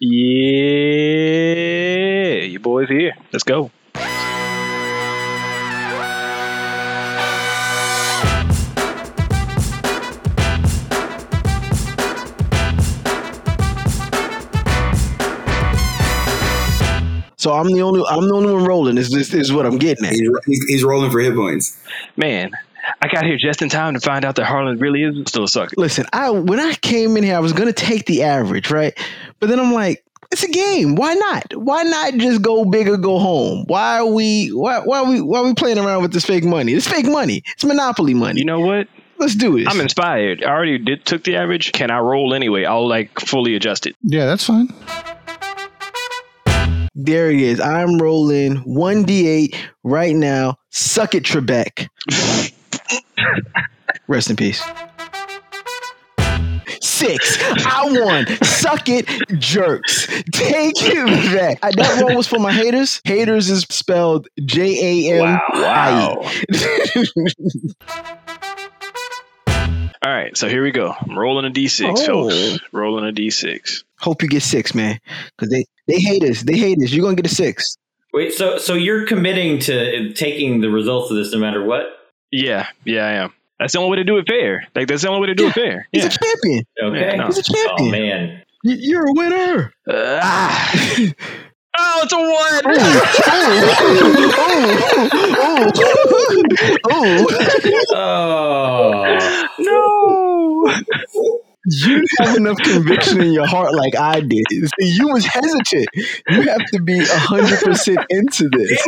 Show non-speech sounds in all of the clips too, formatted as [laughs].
Yeah, you boys here. Let's go. So I'm the only I'm the only one rolling. This, this, this is what I'm getting at. He's, he's, he's rolling for hit points. Man, I got here just in time to find out that Harlan really is still a sucker. Listen, I when I came in here, I was gonna take the average, right? But then I'm like, it's a game. Why not? Why not just go big or go home? Why are we why why are we why are we playing around with this fake money? It's fake money. It's monopoly money. You know what? Let's do this. I'm inspired. I already did took the average. Can I roll anyway? I'll like fully adjust it. Yeah, that's fine. there he is. I'm rolling 1d8 right now. Suck it, Trebek. [laughs] Rest in peace. Six. I won. Suck it, jerks. Take it back. Uh, that one was for my haters. Haters is spelled J A M I E. All right, so here we go. I'm rolling a d6, Oh. folks. Rolling a d6. Hope you get six, man. Because they, they hate us. They hate us. You're going to get a six. Wait, so so you're committing to taking the results of this no matter what? Yeah, yeah, I am. That's the only way to do it fair. Like that's the only way to do it fair. He's Yeah. a champion. Okay. No. He's a champion. Oh man. Y- You're a winner. Uh, ah. [laughs] oh, it's a one. oh, oh, oh. Oh. no. You have enough conviction in your heart like I did. See, you was hesitant. You have to be hundred percent into this.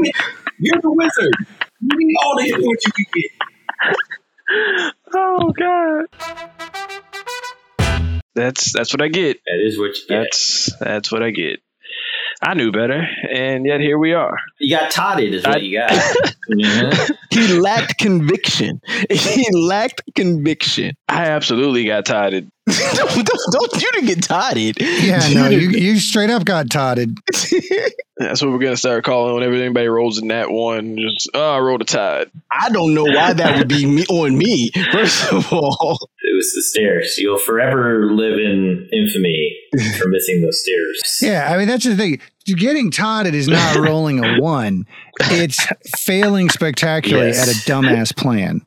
You're the wizard. You need all the hit you can get. [laughs] Oh God. That's that's what I get. That is what you get. That's that's what I get. I knew better, and yet here we are. you got totted is what I- you got. [laughs] Mhm. He lacked conviction. [laughs] He lacked conviction. I absolutely got tired. Don't, don't, don't you didn't get totted. Yeah, [laughs] no, you, you straight up got totted. [laughs] That's what we're gonna start calling whenever anybody rolls in that one. Just oh, I rolled a tide. I don't know why that would be me on me. First of all, It was the stairs. You'll forever live in infamy for missing those stairs. [laughs] Yeah, I mean that's the thing. Getting totted is not rolling a one; it's failing spectacularly Yes. at a dumbass plan.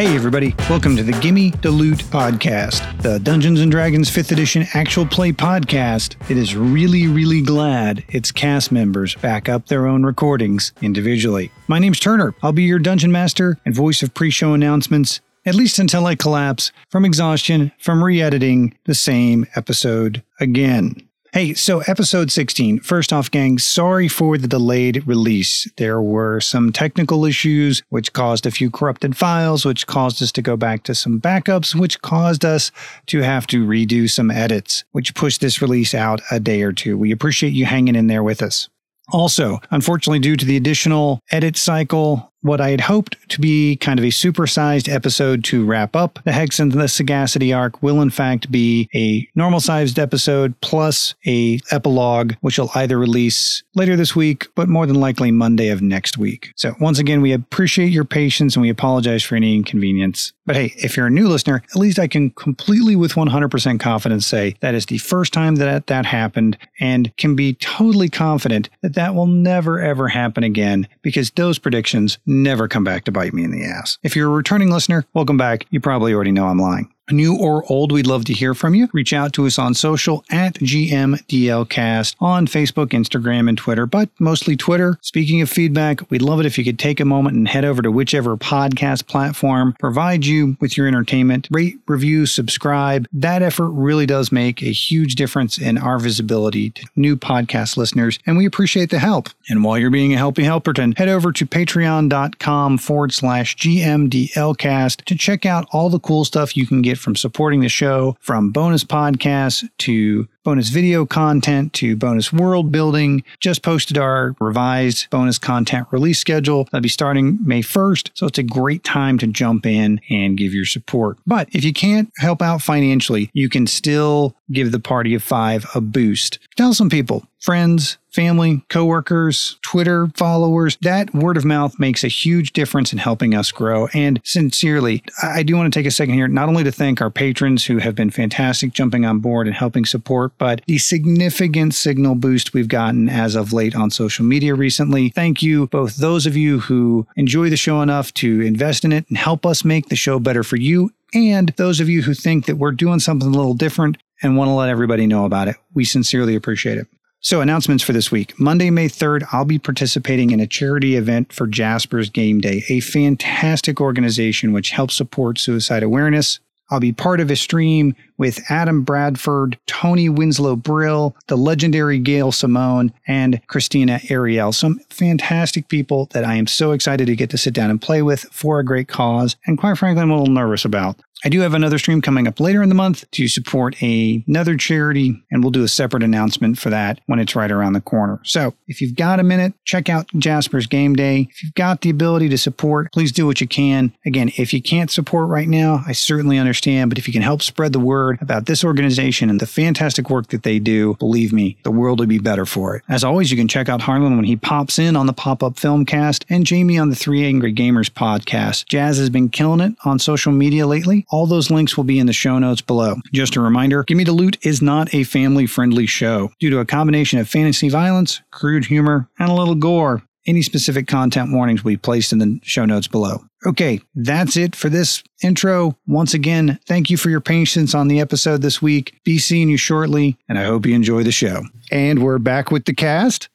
Hey, everybody, welcome to the Gimme Loot podcast, the Dungeons and Dragons 5th Edition actual play podcast. It is really, really glad its cast members back up their own recordings individually. My name's Turner. I'll be your dungeon master and voice of pre show announcements, at least until I collapse from exhaustion from re editing the same episode again. Hey, so episode 16. First off, gang, sorry for the delayed release. There were some technical issues which caused a few corrupted files, which caused us to go back to some backups, which caused us to have to redo some edits, which pushed this release out a day or two. We appreciate you hanging in there with us. Also, unfortunately, due to the additional edit cycle, what I had hoped to be kind of a supersized episode to wrap up the Hex and the Sagacity arc will in fact be a normal sized episode plus a epilogue, which will either release later this week, but more than likely Monday of next week. So once again, we appreciate your patience and we apologize for any inconvenience. But hey, if you're a new listener, at least I can completely with 100% confidence say that is the first time that that happened and can be totally confident that that will never ever happen again because those predictions never come back to bite me in the ass. If you're a returning listener, welcome back. You probably already know I'm lying. New or old, we'd love to hear from you. Reach out to us on social at GMDLcast on Facebook, Instagram, and Twitter, but mostly Twitter. Speaking of feedback, we'd love it if you could take a moment and head over to whichever podcast platform provides you with your entertainment. Rate, review, subscribe. That effort really does make a huge difference in our visibility to new podcast listeners, and we appreciate the help. And while you're being a helpy helperton, head over to patreon.com forward slash GMDLcast to check out all the cool stuff you can get from supporting the show, from bonus podcasts to bonus video content to bonus world building. Just posted our revised bonus content release schedule. That'll be starting May 1st. So it's a great time to jump in and give your support. But if you can't help out financially, you can still give the party of five a boost. Tell some people, friends, family, coworkers, Twitter followers. That word of mouth makes a huge difference in helping us grow. And sincerely, I do want to take a second here, not only to thank our patrons who have been fantastic jumping on board and helping support, but the significant signal boost we've gotten as of late on social media recently. Thank you, both those of you who enjoy the show enough to invest in it and help us make the show better for you. And those of you who think that we're doing something a little different and want to let everybody know about it. We sincerely appreciate it. So, announcements for this week. Monday, May 3rd, I'll be participating in a charity event for Jasper's Game Day, a fantastic organization which helps support suicide awareness. I'll be part of a stream with Adam Bradford, Tony Winslow Brill, the legendary Gail Simone, and Christina Ariel. Some fantastic people that I am so excited to get to sit down and play with for a great cause, and quite frankly, I'm a little nervous about. I do have another stream coming up later in the month to support a, another charity, and we'll do a separate announcement for that when it's right around the corner. So if you've got a minute, check out Jasper's Game Day. If you've got the ability to support, please do what you can. Again, if you can't support right now, I certainly understand, but if you can help spread the word about this organization and the fantastic work that they do, believe me, the world will be better for it. As always, you can check out Harlan when he pops in on the Pop Up Filmcast and Jamie on the Three Angry Gamers podcast. Jazz has been killing it on social media lately. All those links will be in the show notes below. Just a reminder Gimme the Loot is not a family friendly show due to a combination of fantasy violence, crude humor, and a little gore. Any specific content warnings will be placed in the show notes below. Okay, that's it for this intro. Once again, thank you for your patience on the episode this week. Be seeing you shortly, and I hope you enjoy the show. And we're back with the cast.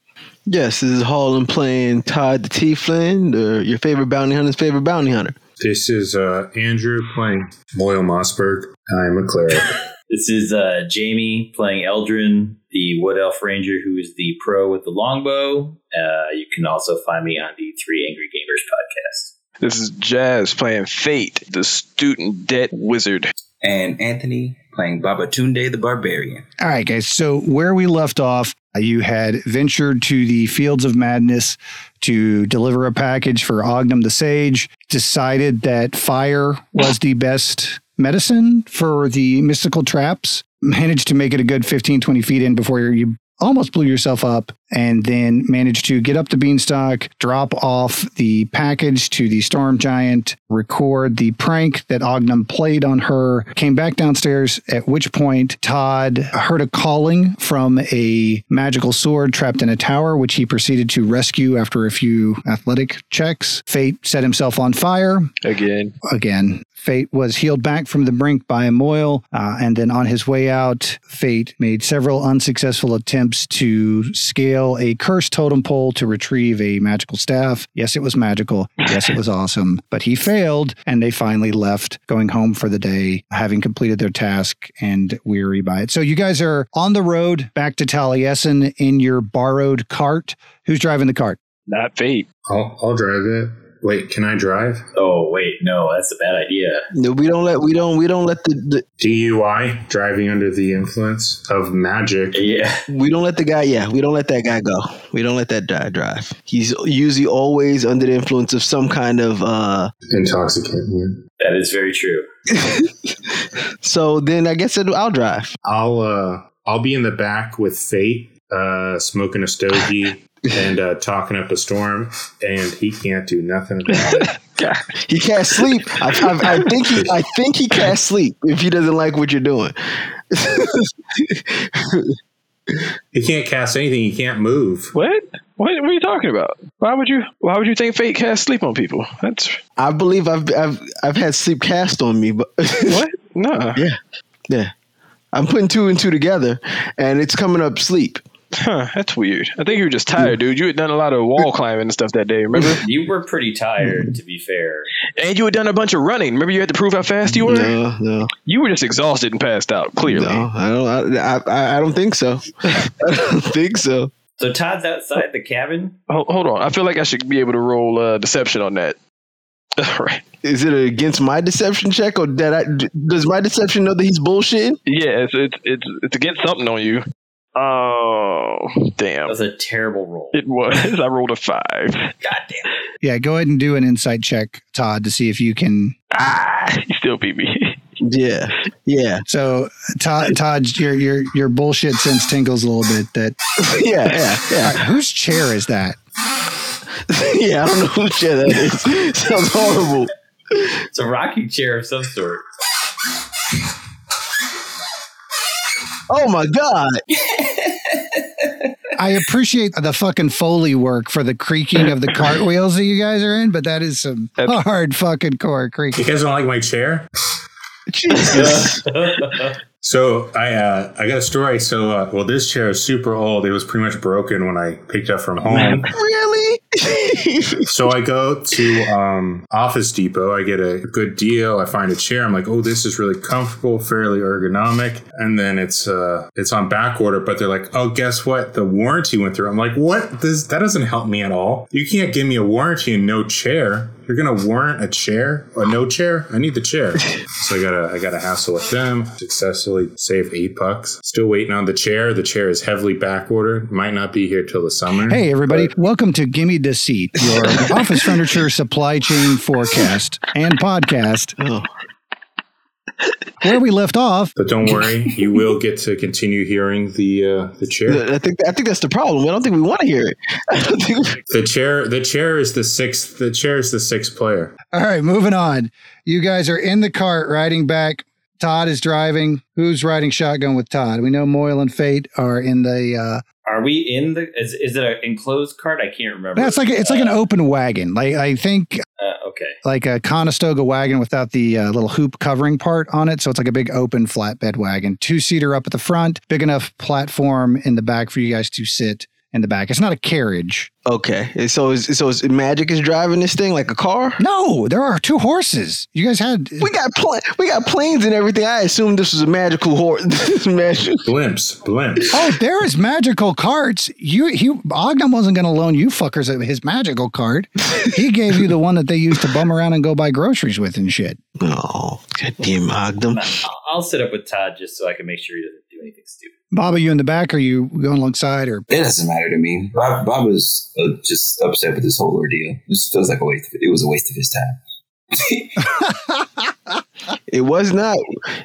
Yes, this is Harlan playing Todd the Tiefling, your favorite bounty hunter's favorite bounty hunter. This is uh, Andrew playing Moyle Mossberg. I'm a cleric. [laughs] This is uh, Jamie playing Eldrin, the Wood Elf Ranger, who is the pro with the longbow. Uh, you can also find me on the Three Angry Gamers podcast. This is Jazz playing Fate, the student debt wizard. and Anthony playing Babatunde the Barbarian. All right, guys. So where we left off, uh, you had ventured to the fields of madness to deliver a package for Ognum the Sage, decided that fire was the best medicine for the mystical traps, managed to make it a good 15, 20 feet in before you almost blew yourself up, and then managed to get up the beanstalk, drop off the package to the storm giant, record the prank that Ognum played on her, came back downstairs, at which point Todd heard a calling from a magical sword trapped in a tower, which he proceeded to rescue after a few athletic checks. Fate set himself on fire, Again. again. Fate was healed back from the brink by a moil, uh, and then on his way out, Fate made several unsuccessful attempts to scale a cursed totem pole to retrieve a magical staff. Yes, it was magical. Yes, it was awesome. But he failed, and they finally left, going home for the day, having completed their task and weary by it. So you guys are on the road back to Taliesin in your borrowed cart. Who's driving the cart? Not Fate. I'll, I'll drive it. Wait, can I drive? Oh wait, no, that's a bad idea. No, we don't let we don't we don't let the, the DUI, driving under the influence of magic. Yeah, we don't let the guy yeah we don't let that guy go. We don't let that guy drive. He's usually always under the influence of some kind of uh. Intoxicant. Yeah. that is very true. [laughs] So then I guess I'll drive. I'll uh, I'll be in the back with Fate, uh, smoking a stogie and uh, talking up a storm, and he can't do nothing about it. [laughs] He can't sleep. I, I, I think he I think he can't sleep if he doesn't like what you're doing. He can't cast anything. He can't move. What? What, what are you talking about? Why would you? Why would you think Fate cast sleep on people? That's I believe I've I've I've had sleep cast on me, but [laughs] what? No. Yeah. yeah, I'm putting two and two together, and it's coming up sleep. Huh, that's weird. I think you were just tired, dude. You had done a lot of wall climbing and stuff that day, remember? [laughs] You were pretty tired, to be fair. and you had done a bunch of running. Remember, you had to prove how fast you were. No, no, You were just exhausted and passed out. Clearly. no. I don't. I, I, I don't think so. [laughs] I don't think so. So Todd's outside the cabin. Hold, hold on. I feel like I should be able to roll uh, deception on that. [laughs] right. Is it against my deception check, or that I, does my deception know that he's bullshitting? Yeah, it's it's it's, it's against something on you. Oh damn! That was a terrible roll. It was. I rolled a five. [laughs] God damn. Yeah, go ahead and do an insight check, Todd, to see if you can. Ah, you still beat me. [laughs] Yeah, yeah, So, Todd, Todd, your your your bullshit sense tingles a little bit. That [laughs] yeah, yeah, yeah. right, whose chair is that? yeah, I don't know whose chair that is. Sounds horrible. It's a rocking chair of some sort. Oh my god! I appreciate the fucking foley work for the creaking of the cartwheels that you guys are in, but that is some That's- hard fucking core creaking. You guys don't like my chair? Jesus. [laughs] So I uh, I got a story. So uh, well, this chair is super old. It was pretty much broken when I picked up from home. [laughs] really? [laughs] so I go to um, Office Depot. I get a good deal. I find a chair. I'm like, oh, this is really comfortable, fairly ergonomic. And then it's uh, it's on back order. But they're like, oh, guess what? The warranty went through. I'm like, what? This that doesn't help me at all. You can't give me a warranty and no chair. You're gonna warrant a chair or no chair? I need the chair. [laughs] so I gotta I gotta hassle with them. Successfully saved eight bucks. Still waiting on the chair. The chair is heavily back ordered. Might not be here till the summer. Hey, everybody, welcome to Gimme the Seat, your [laughs] office furniture supply chain forecast and podcast. Oh. Where we left off, But don't worry, you will get to continue hearing the uh, the chair. I think I think that's the problem. I don't think we want to hear it. Think [laughs] The chair the chair is the sixth the chair is the sixth player. All right, moving on. You guys are in the cart riding back. Todd is driving. Who's riding shotgun with Todd? We know Moyle and Fate are in the. Uh, Are we in the? Is, is it an enclosed cart? I can't remember. that's like it's like an Uh, open wagon. Like I think uh, okay. like a Conestoga wagon without the uh, little hoop covering part on it. So it's like a big open flatbed wagon, two seater up at the front, big enough platform in the back for you guys to sit in the back. It's not a carriage. Okay, so is, so is Magic is driving this thing like a car? No, there are two horses. You guys had. We got pl- we got planes and everything. I assumed this was a magical horse. [laughs] magic. Blimps, blimps. Oh, there is magical carts. You, he, Ogden wasn't going to loan you fuckers his magical cart. He gave you the one that they used to bum around and go buy groceries with and shit. Oh, goddamn Ogden. I'll, I'll sit up with Todd just so I can make sure he doesn't do anything stupid. Bob, are you in the back? Or are you going alongside? Or It doesn't matter to me. Bob, Bob was uh, just upset with this whole ordeal. This feels like a waste. Of, it was a waste of his time. [laughs] It was not.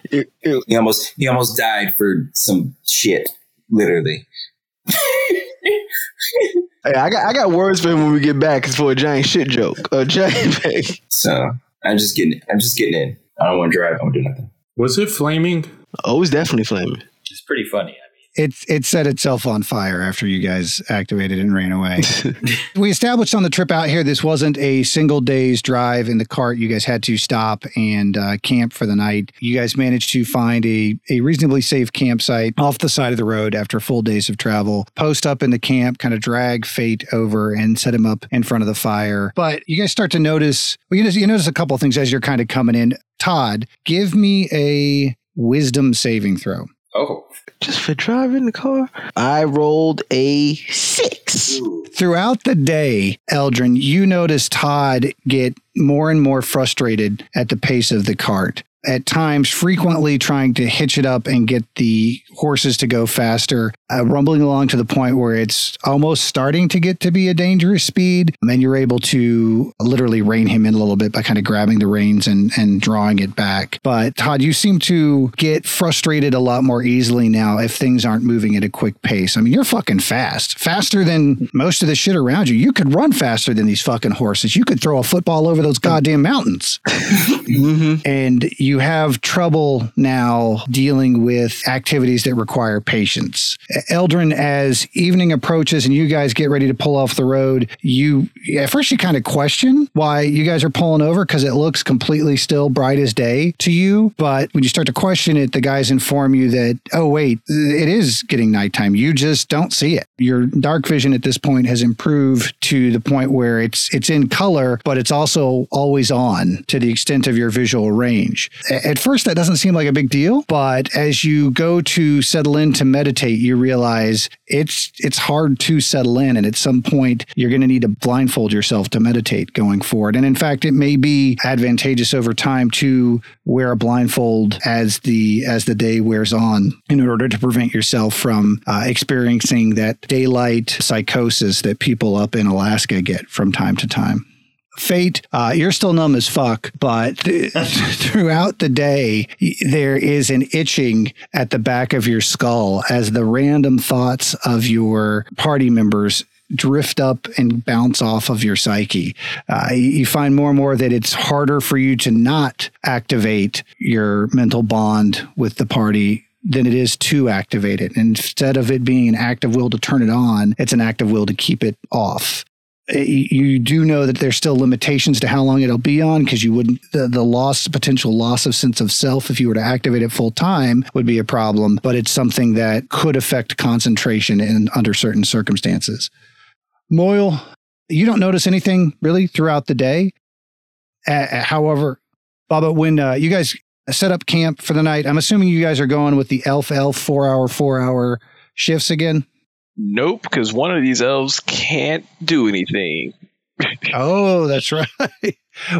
It, it, He almost he almost died for some shit. Literally. [laughs] hey, I got I got words for him when we get back. It's for a giant shit joke. A giant. [laughs] So I'm just getting I'm just getting in. I don't want to drive. I don't do nothing. Was it flaming? oh, it's definitely flaming. It's pretty funny. I mean, it, it set itself on fire after you guys activated and ran away. [laughs] we established on the trip out here, this wasn't a single day's drive in the cart. You guys had to stop and uh, camp for the night. You guys managed to find a, a reasonably safe campsite off the side of the road after full days of travel. Post up in the camp, kind of drag Fate over and set him up in front of the fire. But you guys start to notice, well, you, notice, you notice a couple of things as you're kind of coming in. Todd, give me a wisdom saving throw. Oh, Just for driving the car, I rolled a six. Throughout the day, Eldrin, you notice Todd get more and more frustrated at the pace of the cart. At times, frequently trying to hitch it up and get the horses to go faster, uh, rumbling along to the point where it's almost starting to get to be a dangerous speed. And then you're able to literally rein him in a little bit by kind of grabbing the reins and, and drawing it back. But Todd, you seem to get frustrated a lot more easily now if things aren't moving at a quick pace. I mean, you're fucking fast, faster than most of the shit around you. You could run faster than these fucking horses. You could throw a football over those goddamn mountains [laughs] Mm-hmm. and you have trouble now dealing with activities that require patience. Eldrin, as evening approaches and you guys get ready to pull off the road, you at first you kind of question why you guys are pulling over because it looks completely still bright as day to you. But when you start to question it, the guys inform you that, oh, wait, it is getting nighttime. You just don't see it. Your dark vision at this point has improved to the point where it's it's in color, but it's also always on to the extent of your visual range. At first, that doesn't seem like a big deal, but as you go to settle in to meditate, you realize it's it's hard to settle in, and at some point, you're going to need to blindfold yourself to meditate going forward. And in fact, it may be advantageous over time to wear a blindfold as the as the day wears on, in order to prevent yourself from uh, experiencing that daylight psychosis that people up in Alaska get from time to time. Fate, uh, you're still numb as fuck, but [laughs] throughout the day, there is an itching at the back of your skull as the random thoughts of your party members drift up and bounce off of your psyche. Uh, you find more and more that it's harder for you to not activate your mental bond with the party than it is to activate it. Instead of it being an act of will to turn it on, it's an act of will to keep it off you do know that there's still limitations to how long it'll be on because you wouldn't the, the loss potential loss of sense of self if you were to activate it full time would be a problem but it's something that could affect concentration in under certain circumstances. Moyle you don't notice anything really throughout the day? Uh, however baba when uh, you guys set up camp for the night i'm assuming you guys are going with the elf elf four hour four hour shifts again Nope, because one of these elves can't do anything. Oh, that's [laughs] right.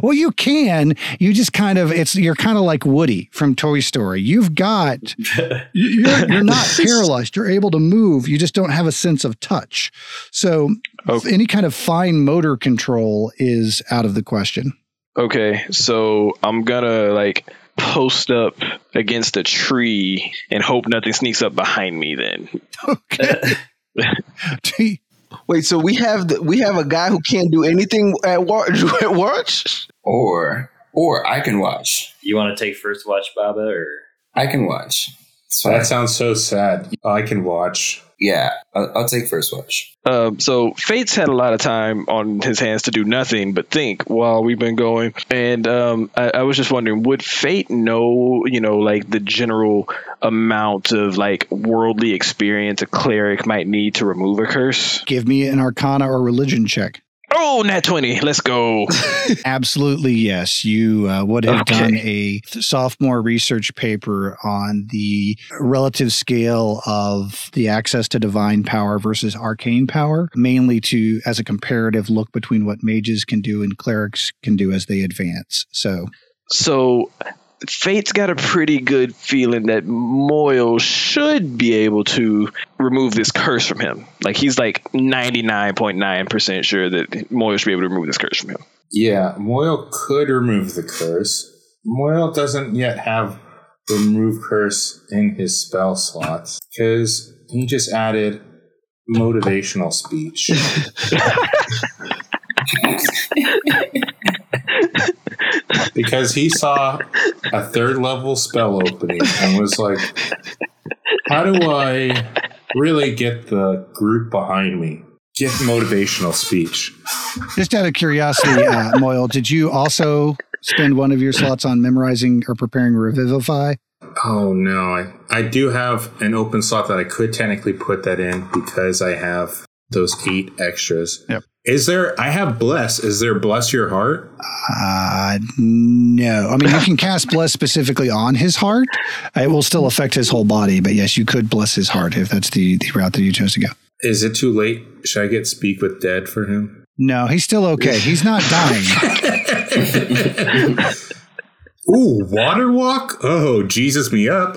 Well, you can. You just kind of it's you're kind of like Woody from Toy Story. You've got [laughs] you're, you're not paralyzed. You're able to move. You just don't have a sense of touch. So Okay. any kind of fine motor control is out of the question. Okay, so I'm gonna like post up against a tree and hope nothing sneaks up behind me. Then [laughs] Okay. [laughs] Wait, so we have the, we have a guy who can't do anything at watch. [laughs] At watch? Or or I can watch. You want to take first watch, Baba, or I can watch. It's fine. That sounds so sad. I can watch. yeah, I'll, I'll take first watch. Um, so Fate's had a lot of time on his hands to do nothing but think while we've been going. And um, I, I was just wondering, would Fate know, you know, like the general amount of like worldly experience a cleric might need to remove a curse? Give me an Arcana or Religion check. Oh, nat twenty. Let's go. [laughs] Absolutely, yes. You uh, would have Okay. done a sophomore research paper on the relative scale of the access to divine power versus arcane power, mainly to as a comparative look between what mages can do and clerics can do as they advance. So, So Fate's got a pretty good feeling that Moyle should be able to remove this curse from him. Like he's like 99.9% sure that Moyle should be able to remove this curse from him. Yeah, Moyle could remove the curse. Moyle doesn't yet have remove curse in his spell slots because he just added motivational speech. [laughs] [laughs] because he saw a third level spell opening and was like, how do I really get the group behind me? Get motivational speech. just out of curiosity, uh, Moyle, did you also spend one of your slots on memorizing or preparing Revivify? Oh no, I, I do have an open slot that I could technically put that in because I have those eight extras. Yep. Is there? I have bless. Is there bless your heart? Uh, no. I mean, you can [laughs] cast bless specifically on his heart. It will still affect his whole body, but yes, you could bless his heart if that's the, the route that you chose to go. Is it too late? Should I get speak with dead for him? No, he's still okay. He's not dying. [laughs] [laughs] Ooh, water walk. Oh, Jesus me up.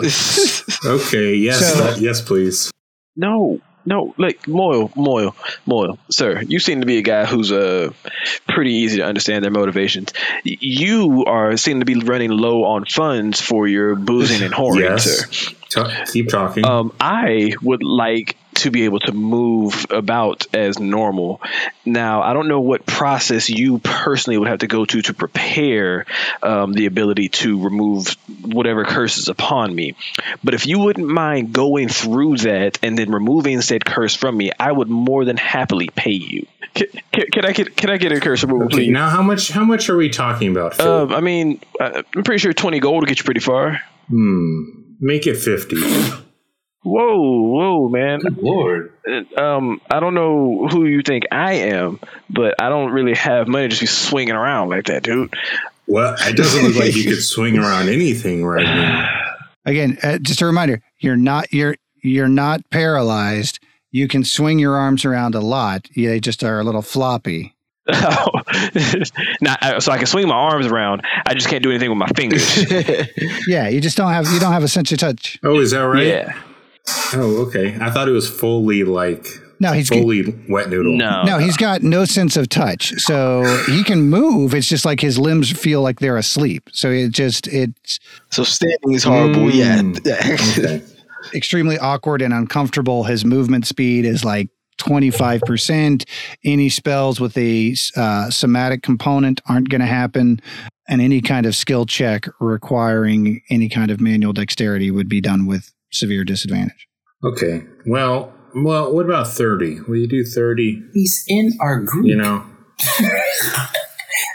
Okay, yes, So- yes, please. No, no, like Moyle, Moyle, Moyle, sir. You seem to be a guy who's uh pretty easy to understand their motivations. You are seem to be running low on funds for your boozing and whoring, Yes. sir. Keep talking. Um, I would like to be able to move about as normal. Now, I don't know what process you personally would have to go to to prepare um, the ability to remove whatever curses upon me. But if you wouldn't mind going through that and then removing said curse from me, I would more than happily pay you. Can, can, can I get can I get a curse removal, okay, please? now how much? How much are we talking about? Um, I mean, I'm pretty sure twenty gold will get you pretty far. hmm. Make it fifty. Whoa, whoa, man. Good lord. um, I don't know who you think I am, but I don't really have money to just be swinging around like that, dude. Well, it doesn't look like you could [laughs] swing around anything right now. Again, uh, just a reminder: you're not you're you're not paralyzed. You can swing your arms around a lot. They just are a little floppy. [laughs] Not, uh, so I can swing my arms around. I just can't do anything with my fingers. [laughs] Yeah, you just don't have you don't have a sense of touch. Oh, is that right? Yeah. Oh, okay. I thought it was fully like No, he's fully wet noodle. No. no, he's got no sense of touch. So he can move. It's just like his limbs feel like they're asleep. So it just it's so standing is horrible. Mm. Yeah. Okay. [laughs] extremely awkward and uncomfortable. His movement speed is like 25%. Any spells with a uh, somatic component aren't going to happen. And any kind of skill check requiring any kind of manual dexterity would be done with severe disadvantage. Okay. Well, well, what about 30? Will you do 30? He's in our group. You know. [laughs]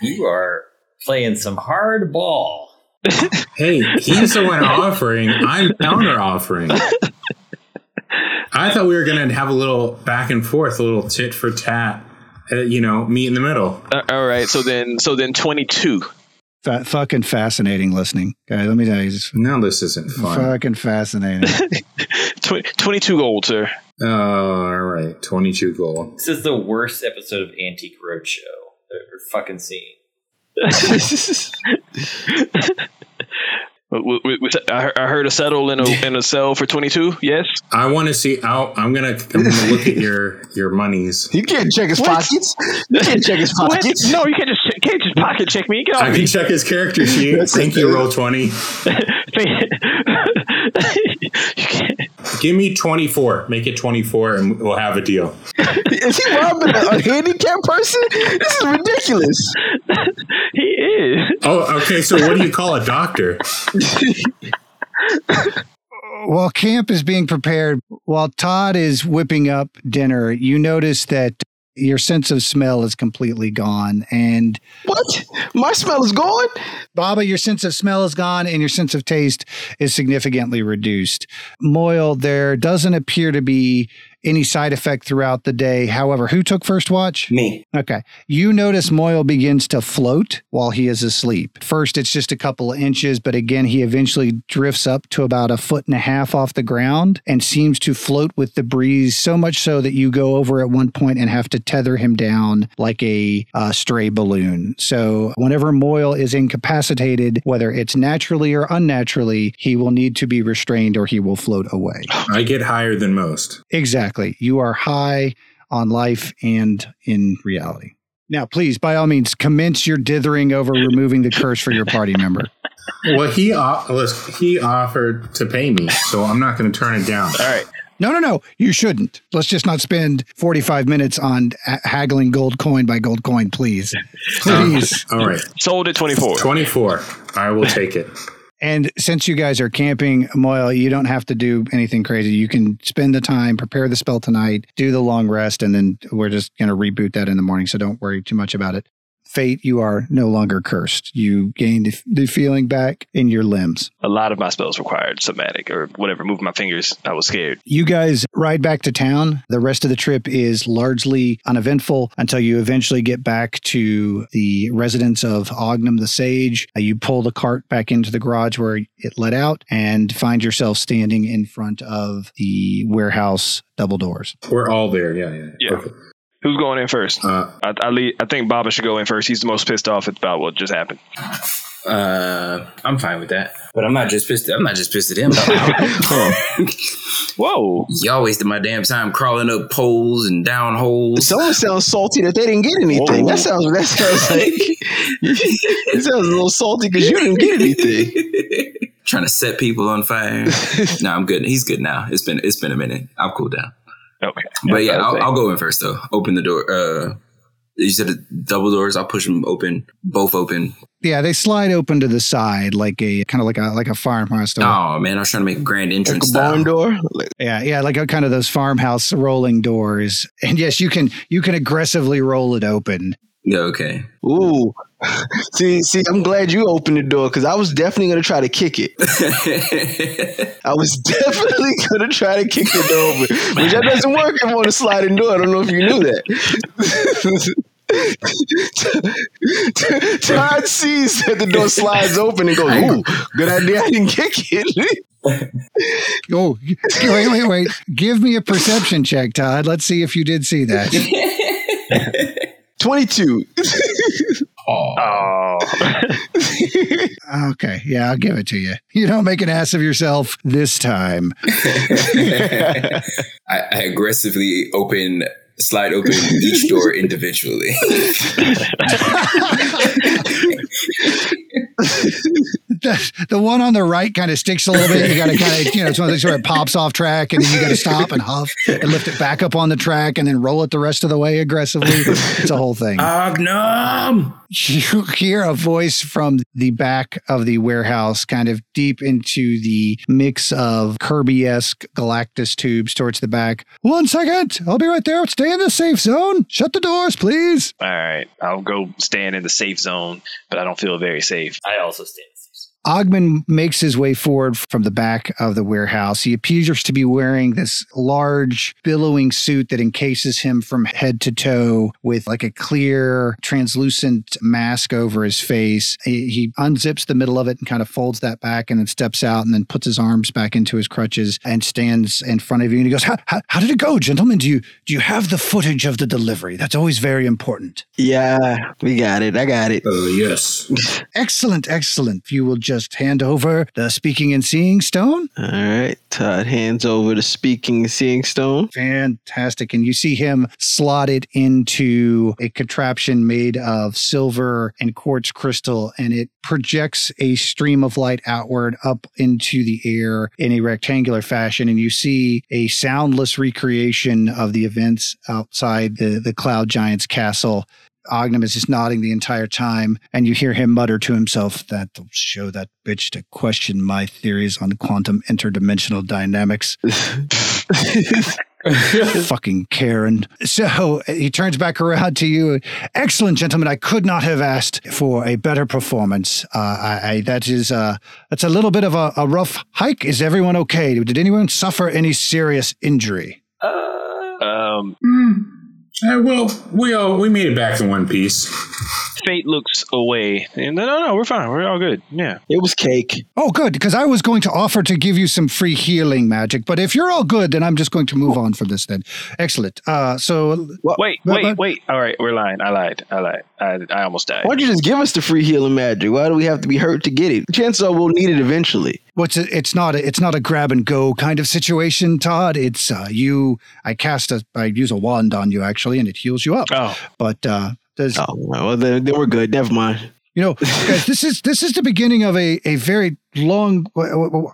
you are playing some hard ball. [laughs] hey, he's the one offering. I'm counter offering. I thought we were going to have a little back and forth, a little tit for tat, uh, you know, meet in the middle. Uh, all right. So then, so then 22. Fucking fascinating listening, guys. Let me tell you. No, this isn't fun. Fucking fascinating. [laughs] Twenty-two gold, sir. Uh, all right, twenty-two gold. This is the worst episode of Antique Roadshow ever fucking seen. [laughs] I heard a settle in a [laughs] in a cell for twenty two. Yes, I want to see. i am gonna I'm gonna look at your your monies. You can't check his what? pockets. You can't check his pockets. What? No, you can't just can't [laughs] just pocket check me. Get off I me. can check his character sheet. [laughs] Thank you. Roll twenty. [laughs] Give me twenty four. Make it twenty four, and we'll have a deal. Is he robbing a, a handicapped person? This is ridiculous. He is. Oh, okay. So what do you call a doctor? while camp is being prepared, while Todd is whipping up dinner, you notice that your sense of smell is completely gone. And What? My smell is gone. Baba, your sense of smell is gone and your sense of taste is significantly reduced. Moyle, there doesn't appear to be any side effect throughout the day. However, who took first watch? Me. Okay. You notice Moyle begins to float while he is asleep. First, it's just a couple of inches, but again, he eventually drifts up to about a foot and a half off the ground and seems to float with the breeze so much so that you go over at one point and have to tether him down like a uh, stray balloon. So, whenever Moyle is incapacitated, whether it's naturally or unnaturally, he will need to be restrained or he will float away. I get higher than most. Exactly. You are high on life and in reality. Now, please, by all means, commence your dithering over removing the curse for your party member. [laughs] Well, he o- listen, he offered to pay me, so I'm not going to turn it down. All right. No, no, no, you shouldn't. Let's just not spend 45 minutes on haggling gold coin by gold coin, please. [laughs] Please. All right, Sold at twenty-four. twenty four. I will take it. And since you guys are camping, Moyle, you don't have to do anything crazy. You can spend the time, prepare the spell tonight, do the long rest, and then we're just going to reboot that in the morning. So don't worry too much about it. Fate, you are no longer cursed. You gained the feeling back in your limbs. A lot of my spells required somatic or whatever. Moving my fingers. I was scared. You guys ride back to town. The rest of the trip is largely uneventful until you eventually get back to the residence of Ognum the Sage. Uh, you pull the cart back into the garage where it let out and find yourself standing in front of the warehouse double doors. We're all there. Yeah, yeah. Yeah. Okay. Who's going in first? Uh, I, I, lead, I think Baba should go in first. He's the most pissed off about what just happened. Uh, I'm fine with that, but I'm not just pissed. I'm not just pissed at him. [laughs] [laughs] Whoa. Y'all wasted my damn time crawling up poles and down holes. Someone sounds salty that they didn't get anything. Whoa. That sounds. That sounds [laughs] like. it sounds a little salty because you didn't get anything. Trying to set people on fire. no, I'm good. He's good now. It's been it's been a minute. I'll cool down. Okay. But yeah, I'll. I'll go in first though. Open the door. Uh, you said the double doors. I'll push them open, both open. Yeah, they slide open to the side like a kind of like a like a farmhouse door. Oh man, I was trying to make a grand Like entrance a barn style. door. Yeah, yeah, like a kind of those farmhouse rolling doors. And yes, you can you can aggressively roll it open. Yeah, okay. ooh. [laughs] see, see, I'm glad you opened the door because I was definitely gonna try to kick it. [laughs] I was [laughs] definitely gonna try to kick the door open, which that doesn't work if on a sliding door. I don't know if you knew that. Todd sees that the door slides open and goes, "Ooh, good idea! I didn't kick it." Oh, wait, wait, wait. Give me a perception check, Todd. Let's see if you did see that. Twenty-two. Oh, [laughs] Okay, yeah, I'll give it to you. You don't make an ass of yourself this time. [laughs] I, I aggressively open, slide open each door [laughs] individually. The, the one on the right kind of sticks a little bit. You got to kind of, you know, it's one of those where it pops off track and then you got to stop and huff and lift it back up on the track and then roll it the rest of the way aggressively. It's a whole thing. Ognum! you hear a voice from the back of the warehouse, kind of deep into the mix of Kirby esque Galactus tubes towards the back. One second. I'll be right there. Stay in the safe zone. Shut the doors, please. all right. I'll go stand in the safe zone, but I don't feel very safe. I also stand. Ognum makes his way forward from the back of the warehouse. He appears to be wearing this large, billowing suit that encases him from head to toe with like a clear, translucent mask over his face. He, he unzips the middle of it and kind of folds that back and then steps out and then puts his arms back into his crutches and stands in front of you. And he goes, how, how, how did it go, gentlemen? Do you, do you have the footage of the delivery? That's always very important. Yeah, we got it. I got it. Uh, yes. [laughs] Excellent, excellent. If you will just hand over the speaking and seeing stone. All right. Todd hands over the speaking and seeing stone. Fantastic. And you see him slotted into a contraption made of silver and quartz crystal, and it projects a stream of light outward up into the air in a rectangular fashion. And you see a soundless recreation of the events outside the, the Cloud Giant's castle. Ognum is just nodding the entire time, and you hear him mutter to himself, That'll show that bitch to question my theories on quantum interdimensional dynamics. [laughs] Fucking Karen. So he turns back around to you. Excellent, gentlemen. I could not have asked for a better performance. Uh, I, I, that is, uh, that's a little bit of a, a rough hike. Is everyone okay? Did anyone suffer any serious injury? Um, Uh, well, we all we made it back in one piece. fate looks away. And no, no, no, we're fine. We're all good. Yeah. It was cake. Oh, good, because I was going to offer to give you some free healing magic, but if you're all good, then I'm just going to move on from this. Then, excellent. Uh, so Wait, But- wait, but- wait. All right, we're lying. I lied. I lied. I, I almost died. Why don't you just give us the free healing magic? Why do we have to be hurt to get it? Chances are we'll need it eventually. What's it? It's not a, it's not a grab and go kind of situation, Todd. It's uh, you. I cast a I use a wand on you actually, and it heals you up. Oh, But uh, there's Oh, well, then, then we're good. Never mind. you know, guys, this is this is the beginning of a a very long.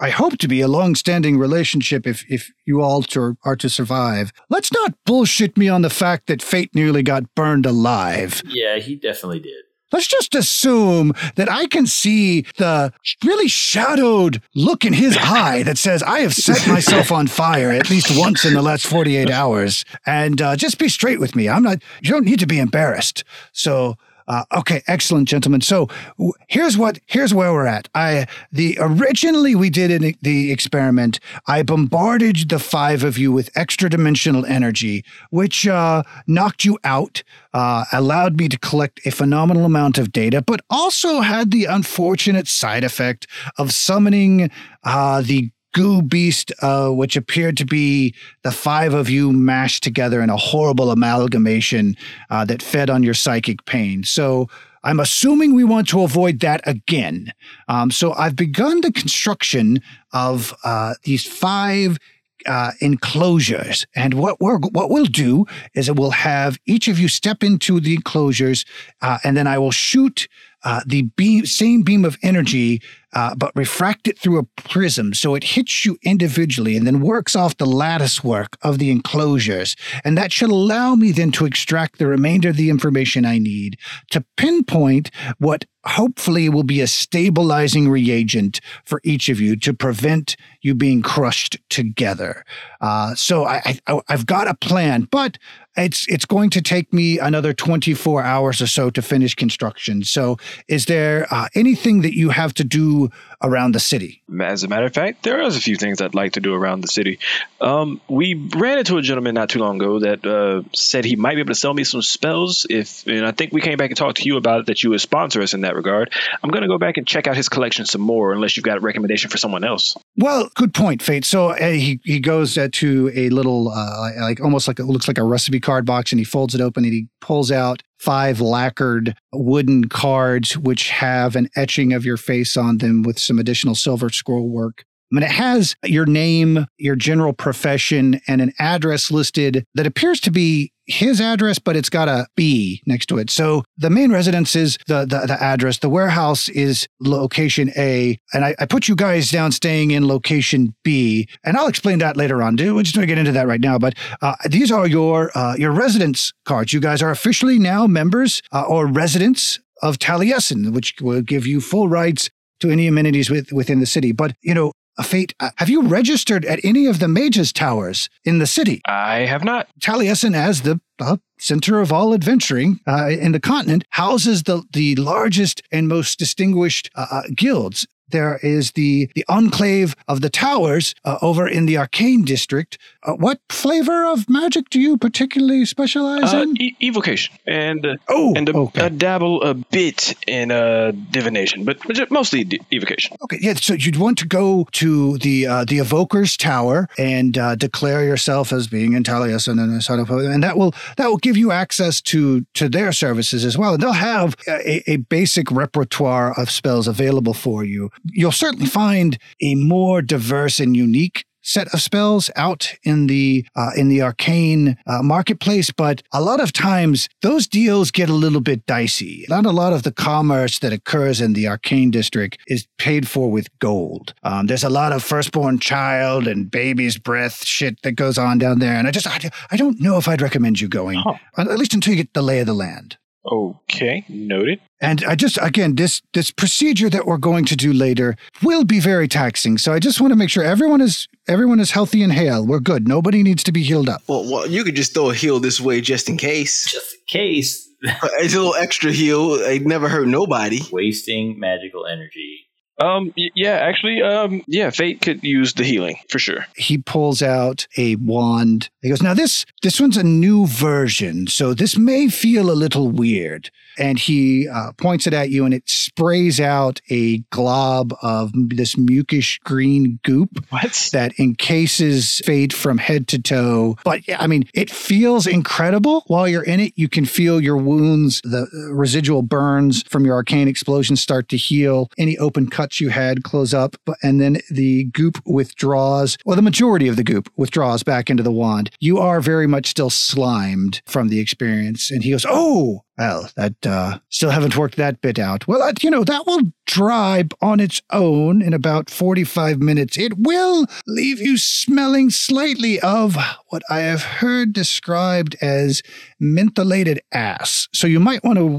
I hope to be a long standing relationship. If if you all to, are to survive, let's not bullshit me on the fact that fate nearly got burned alive. Yeah, he definitely did. Let's just assume that I can see the really shadowed look in his eye that says, I have set [laughs] myself on fire at least once in the last 48 hours. And uh, just be straight with me. I'm not, you don't need to be embarrassed. So, uh, okay, excellent, gentlemen. So w- here's what here's where we're at. I the originally we did in the experiment. I bombarded the five of you with extra dimensional energy, which uh, knocked you out, uh, allowed me to collect a phenomenal amount of data, but also had the unfortunate side effect of summoning uh, the goo beast, uh, which appeared to be the five of you mashed together in a horrible amalgamation uh, that fed on your psychic pain. So I'm assuming we want to avoid that again. Um, so I've begun the construction of uh, these five uh, enclosures. And what we're what we'll do is that we'll have each of you step into the enclosures, uh, and then I will shoot uh, the beam, same beam of energy, uh, but refract it through a prism, so it hits you individually, and then works off the lattice work of the enclosures, and that should allow me then to extract the remainder of the information I need to pinpoint what hopefully will be a stabilizing reagent for each of you to prevent you being crushed together. Uh, so I, I, I've got a plan, but it's it's going to take me another 24 hours or so to finish construction. So is there uh, anything that you have to do around the city? As a matter of fact, there is a few things I'd like to do around the city. Um, we ran into a gentleman not too long ago that uh, said he might be able to sell me some spells. If and I think we came back and talked to you about it that you would sponsor us in that regard. I'm going to go back and check out his collection some more, unless you've got a recommendation for someone else. Well, good point, Fate. So uh, he he goes uh, to a little uh, like almost like it looks like a recipe card box, and he folds it open and he pulls out five lacquered wooden cards which have an etching of your face on them with some additional silver scroll work. I mean, it has your name, your general profession, and an address listed that appears to be his address, but it's got a B next to it. So the main residence is the, the, the address. The warehouse is location A. And I, I, put you guys down staying in location B. And I'll explain that later on. We're just going to get into that right now. But uh, these are your uh, your residence cards. You guys are officially now members uh, or residents of Taliesin, which will give you full rights to any amenities with, within the city. But, you know, fate. Uh, have you registered at any of the mages' towers in the city? I have not. Taliesin, as the uh, center of all adventuring uh, in the continent, houses the, the largest and most distinguished uh, uh guilds. There is the, the enclave of the towers uh, over in the arcane district. Uh, what flavor of magic do you particularly specialize uh, in? E- evocation and uh, oh, and a, okay. a dabble a bit in uh, divination, but mostly de- evocation. Okay, yeah. So you'd want to go to the uh, the evoker's tower and uh, declare yourself as being in Taliesin and and that will that will give you access to to their services as well. And they'll have a, a basic repertoire of spells available for you you'll certainly find a more diverse and unique set of spells out in the uh, in the arcane uh, marketplace but a lot of times those deals get a little bit dicey. Not a lot of the commerce that occurs in the arcane district is paid for with gold. Um, there's a lot of firstborn child and baby's breath shit that goes on down there and i just i, I don't know if i'd recommend you going at least until you get the lay of the land Okay, noted. And I just again this this procedure that we're going to do later will be very taxing. So I just want to make sure everyone is everyone is healthy and hale. We're good. Nobody needs to be healed up. Well, well you could just throw a heal this way just in case. Just in case. it's [laughs] a little extra heal. It never hurt nobody. Wasting magical energy um. Yeah. Actually. Um. Yeah. Fate could use the healing for sure. He pulls out a wand. He goes, "Now this this one's a new version, so this may feel a little weird." And he uh, points it at you, and it sprays out a glob of this mucus green goop what? that encases Fate from head to toe. But I mean, it feels incredible while you're in it. You can feel your wounds, the residual burns from your arcane explosion start to heal. Any open cuts you had close up, and then the goop withdraws, or the majority of the goop withdraws back into the wand. You are very much still slimed from the experience. And he goes, Oh, well, that uh, still haven't worked that bit out. Well, you know, that will dry on its own in about 45 minutes. It will leave you smelling slightly of what I have heard described as mentholated ass. So you might want to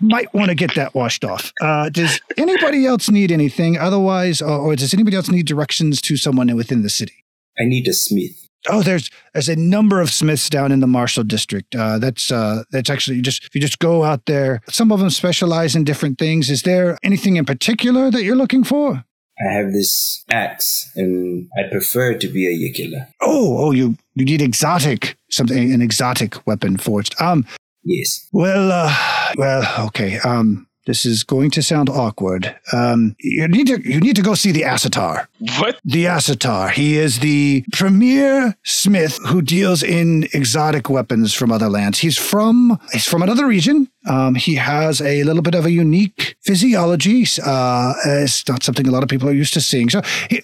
[laughs] might want to get that washed off. Uh, does anybody else need anything? Otherwise, or, or does anybody else need directions to someone within the city? I need a smith. Oh, there's there's a number of smiths down in the Marshall district. Uh, that's uh, that's actually just if you just go out there. Some of them specialize in different things. Is there anything in particular that you're looking for? I have this axe, and I prefer to be a yklwa. Oh, oh, you you need exotic something, an exotic weapon forged. Um, yes. Well, uh, well, okay. Um, this is going to sound awkward. Um, you need to you need to go see the Asatar. What? The Asatar. He is the premier smith who deals in exotic weapons from other lands. He's from he's from another region. Um, he has a little bit of a unique physiology. Uh, it's not something a lot of people are used to seeing. So, he,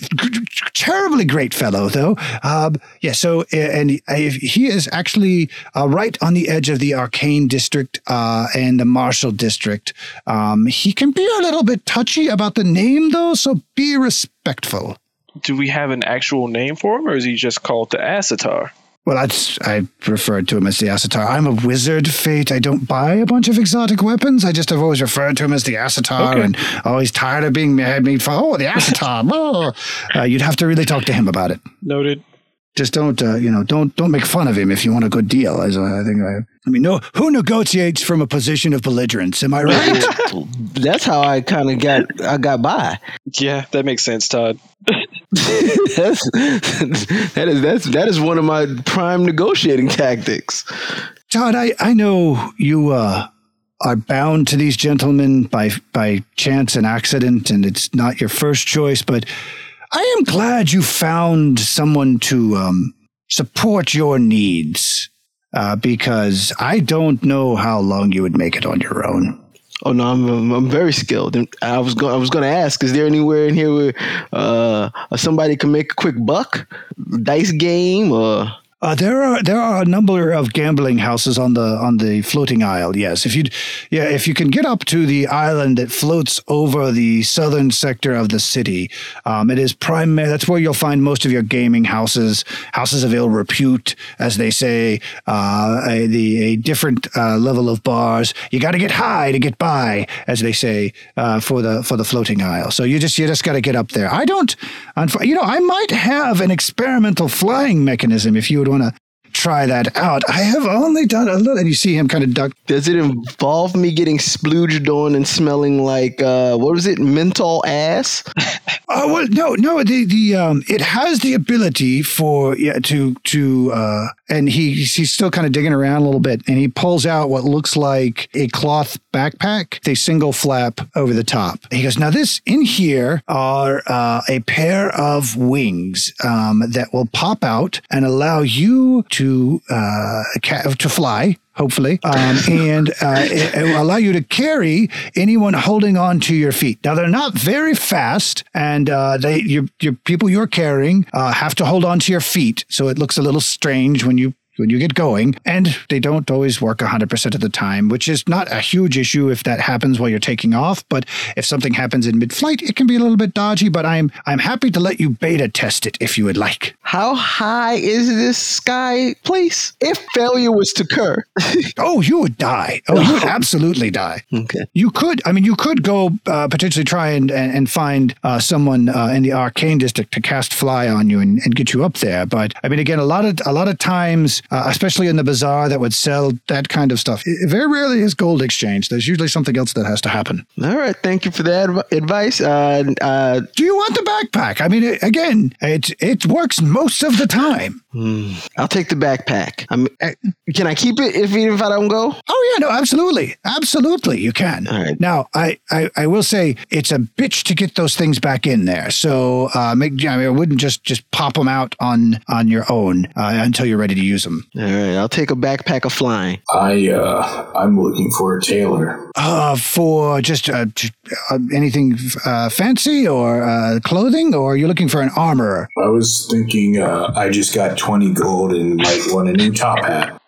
terribly great fellow, though. Um, yeah. So, and he is actually uh, right on the edge of the Arcane District uh, and the Marshall District. Um, he can be a little bit touchy about the name, though. So, be respectful. Do we have an actual name for him, or is he just called the Asatar? Well, that's I referred to him as the Asatar. I'm a wizard, Fate. I don't buy a bunch of exotic weapons. I just have always referred to him as the Asatar, okay. and always tired of being made fun. Oh, the Asatar. [laughs] oh. Uh, you'd have to really talk to him about it. Noted. Just don't uh, you know don't don't make fun of him if you want a good deal. As I I think I, I mean, no, who negotiates from a position of belligerence? Am I right? That's how I kind of got I got by. Yeah, that makes sense, Todd. [laughs] that's, that is that's that is one of my prime negotiating tactics. Todd, I, I know you uh, are bound to these gentlemen by by chance and accident, and it's not your first choice. But I am glad you found someone to um, support your needs, uh, because I don't know how long you would make it on your own. Oh no, I'm I'm, very skilled. And I was going I was going to ask, is there anywhere in here where uh, somebody can make a quick buck, dice game, or Uh, there are there are a number of gambling houses on the on the floating isle. Yes, if you yeah if you can get up to the island that floats over the southern sector of the city, um, it is primary. That's where you'll find most of your gaming houses, houses of ill repute, as they say. Uh, a, the a different uh, level of bars. You got to get high to get by, as they say uh, for the for the floating isle. So you just you just got to get up there. I don't, you know, I might have an experimental flying mechanism if you would want to try that out. I have only done a little, and you see him kind of duck. does it involve me getting splooged on and smelling like uh, what was it, menthol ass? [laughs] Oh well, no, no. The the um, it has the ability for yeah to to uh, and he he's still kind of digging around a little bit, and he pulls out what looks like a cloth backpack, with a single flap over the top. He goes, now this in here are uh, a pair of wings um, that will pop out and allow you to uh, ca- to fly hopefully, um, and uh, it, it will allow you to carry anyone holding on to your feet. Now they're not very fast, and uh, they your your people you're carrying uh, have to hold on to your feet, so it looks a little strange when you. When you get going, and they don't always work 100% of the time, which is not a huge issue if that happens while you're taking off. But if something happens in mid flight, it can be a little bit dodgy. But I'm, I'm happy to let you beta test it if you would like. How high is this sky place? If failure was to occur. [laughs] Oh, you would die. Oh, you would absolutely die. okay. You could, I mean, you could go uh, potentially try and and, find uh, someone uh, in the arcane district to cast fly on you and, and get you up there. But I mean, again, a lot of a lot of times, uh, especially in the bazaar that would sell that kind of stuff, it very rarely is gold exchange. There's usually something else that has to happen. All right. Thank you for that adv- advice. Uh, uh, Do you want the backpack? I mean, it, again, it it works most of the time. I'll take the backpack. I'm, uh, can I keep it if even if I don't go? Oh yeah, no, absolutely, absolutely, you can. All right. Now, I, I, I will say it's a bitch to get those things back in there. So, uh, make, I, mean, I wouldn't just just pop them out on on your own uh, until you're ready to use them. All right. I'll take a backpack of flying. I uh, I'm looking for a tailor. Uh, for just uh, uh, anything uh, fancy or uh, clothing, or you're looking for an armorer. I was thinking uh, I just got twenty gold and might want a new top hat.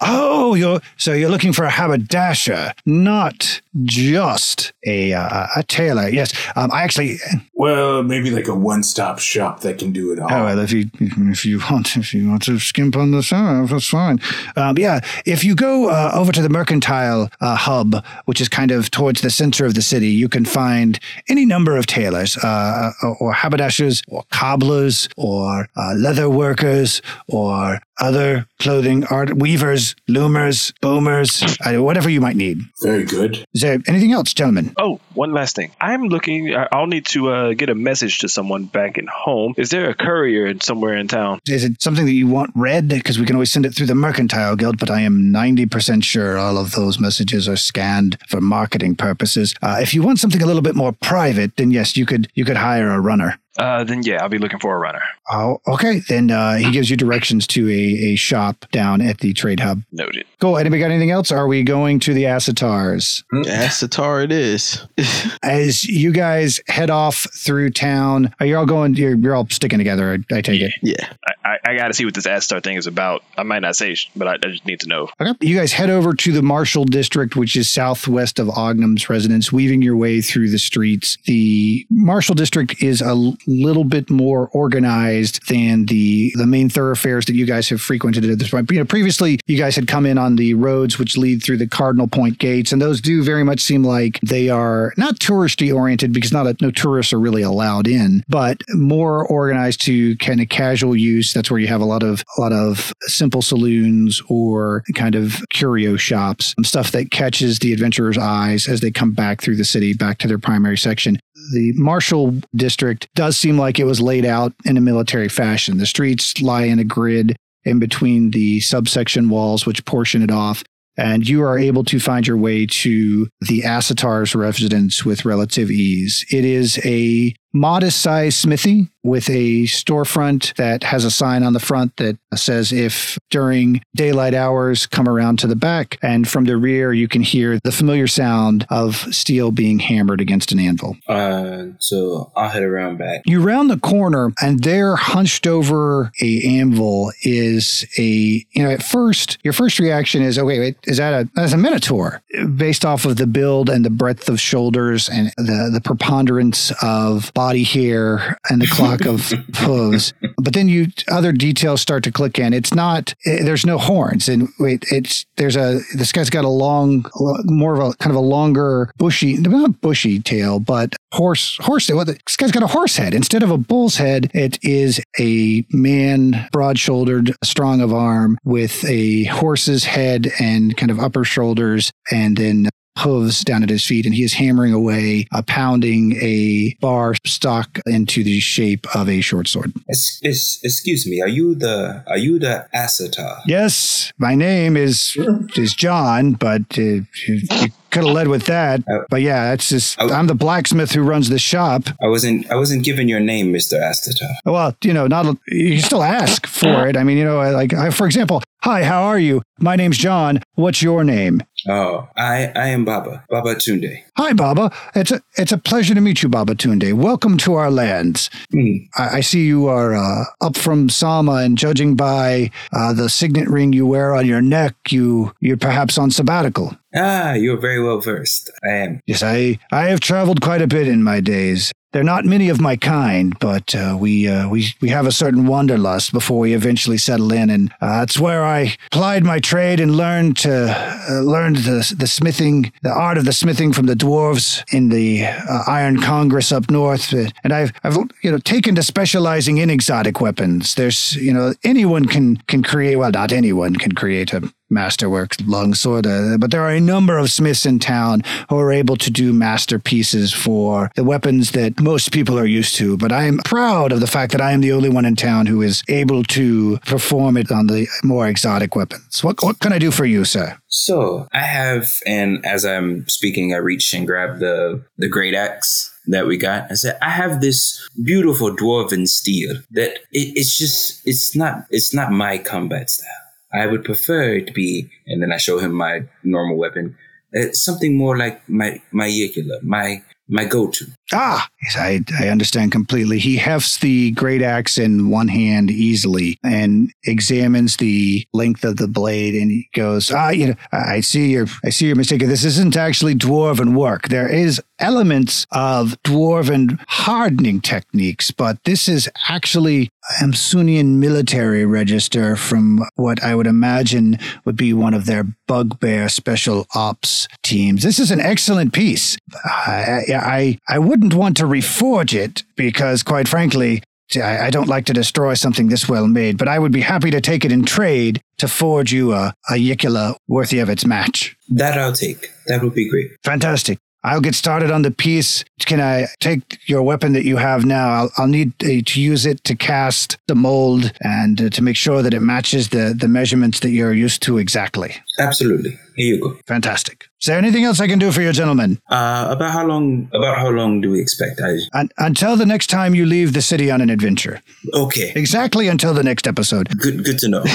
Oh, you're so you're looking for a haberdasher, not just a uh, a tailor. Yes, um, I actually. Well, maybe like a one-stop shop that can do it all. Oh well, if you if you want if you want to skimp on the serve, that's fine. Um, yeah, if you go uh, over to the mercantile uh, hub, which is kind of towards the center of the city, you can find any number of tailors, uh, or haberdashers, or cobblers, or uh, leather workers, or other clothing art weavers, loomers, boomers, uh, whatever you might need. Very good. Is there anything else, gentlemen? Oh, one last thing. I'm looking. I'll need to uh, get a message to someone back in home. Is there a courier somewhere in town? Is it something that you want read? Because we can always send it through the Mercantile Guild, but I am 90% sure all of those messages are scanned for marketing purposes. Uh, if you want something a little bit more private, then yes, you could you could hire a runner. Uh, then yeah, I'll be looking for a runner. Oh, okay. Then uh, he gives you directions to a, a shop down at the trade hub. Noted. Cool. Anybody got anything else? Are we going to the Asatars? Asatar it is. [laughs] As you guys head off through town, are you all going? You're, you're all sticking together. I, I take it. yeah. I, I, I got to see what this Asatar thing is about. I might not say, but I, I just need to know. Okay. You guys head over to the Marshall District, which is southwest of Ognum's residence, weaving your way through the streets. The Marshall District is a little bit more organized than the the main thoroughfares that you guys have frequented at this point. You know, previously you guys had come in on the roads which lead through the Cardinal Point gates, and those do very much seem like they are not touristy oriented because not a, no tourists are really allowed in, but more organized to kind of casual use. That's where you have a lot of a lot of simple saloons or kind of curio shops, stuff that catches the adventurers' eyes as they come back through the city back to their primary section. The Marshall district does seem like it was laid out in a military fashion. The streets lie in a grid in between the subsection walls, which portion it off. And you are able to find your way to the Asatar's residence with relative ease. It is a modest sized smithy with a storefront that has a sign on the front that says if during daylight hours come around to the back. And from the rear you can hear the familiar sound of steel being hammered against an anvil. Uh, so I'll head around back. you round the corner and there hunched over a anvil is a you know at first your first reaction is okay wait is that a that's a minotaur? Based off of the build and the breadth of shoulders and the the preponderance of body hair and the clock [laughs] of hooves but then you other details start to click in. It's not eh, there's no horns. And wait it's there's a this guy's got a long more of a kind of a longer bushy not bushy tail but horse horse well, this guy's got a horse head. Instead of a bull's head it is a man broad shouldered strong of arm with a horse's head and kind of upper shoulders and then hooves down at his feet and he is hammering away uh, pounding a bar stock into the shape of a short sword excuse me, are you the are you the Asatar? yes my name is is john but uh, you, you could have led with that but yeah that's just i'm the blacksmith who runs the shop I wasn't I wasn't given your name, Mister Asatar. Well, you know, not you still ask for it. I mean, you know, like I, for example, hi, how are you? My name's John. What's your name? Oh, I I am Baba Baba Tunde. Hi, Baba. It's a it's a pleasure to meet you, Baba Tunde. Welcome to our lands. Hmm. I, I see you are uh, up from Sama, and judging by uh, the signet ring you wear on your neck, you you're perhaps on sabbatical. Ah, you're very well versed. I am. Yes, I I have traveled quite a bit in my days. There are not many of my kind, but uh, we uh, we we have a certain wanderlust before we eventually settle in, and uh, that's where I plied my trade and learned to uh, learned the the smithing, the art of the smithing from the dwarves in the uh, Iron Congress up north, and I've I've you know taken to specializing in exotic weapons. There's you know anyone can can create well not anyone can create a masterwork longsword, uh, but there are a number of smiths in town who are able to do masterpieces for the weapons that most people are used to. But I am proud of the fact that I am the only one in town who is able to perform it on the more exotic weapons. What what can I do for you, sir? So I have, and as I'm speaking, I reach and grab the the great axe that we got. I said, I have this beautiful dwarven steel that it, it's just it's not it's not my combat style. I would prefer it to be, and then I show him my normal weapon. It's something more like my my Yklwa, my my go-to. Ah, I, I understand completely. He hefts the great axe in one hand easily and examines the length of the blade, and he goes, "Ah, you know, I see your, I see your mistake. This isn't actually dwarven work. There is elements of dwarven hardening techniques, but this is actually Amsunian military register from what I would imagine would be one of their bugbear special ops teams. This is an excellent piece. I, I, I wouldn't want to reforge it because, quite frankly, I, I don't like to destroy something this well made, but I would be happy to take it in trade to forge you a, a Yklwa worthy of its match. That I'll take. That would be great. Fantastic. I'll get started on the piece. Can I take your weapon that you have now? I'll, I'll need uh, to use it to cast the mold and uh, to make sure that it matches the, the measurements that you're used to exactly. Absolutely. Here you go. Fantastic. Is there anything else I can do for you, gentlemen? Uh, about how long? About how long do we expect? I Un- until the next time you leave the city on an adventure. okay. Exactly until the next episode. Good. Good to know. [laughs]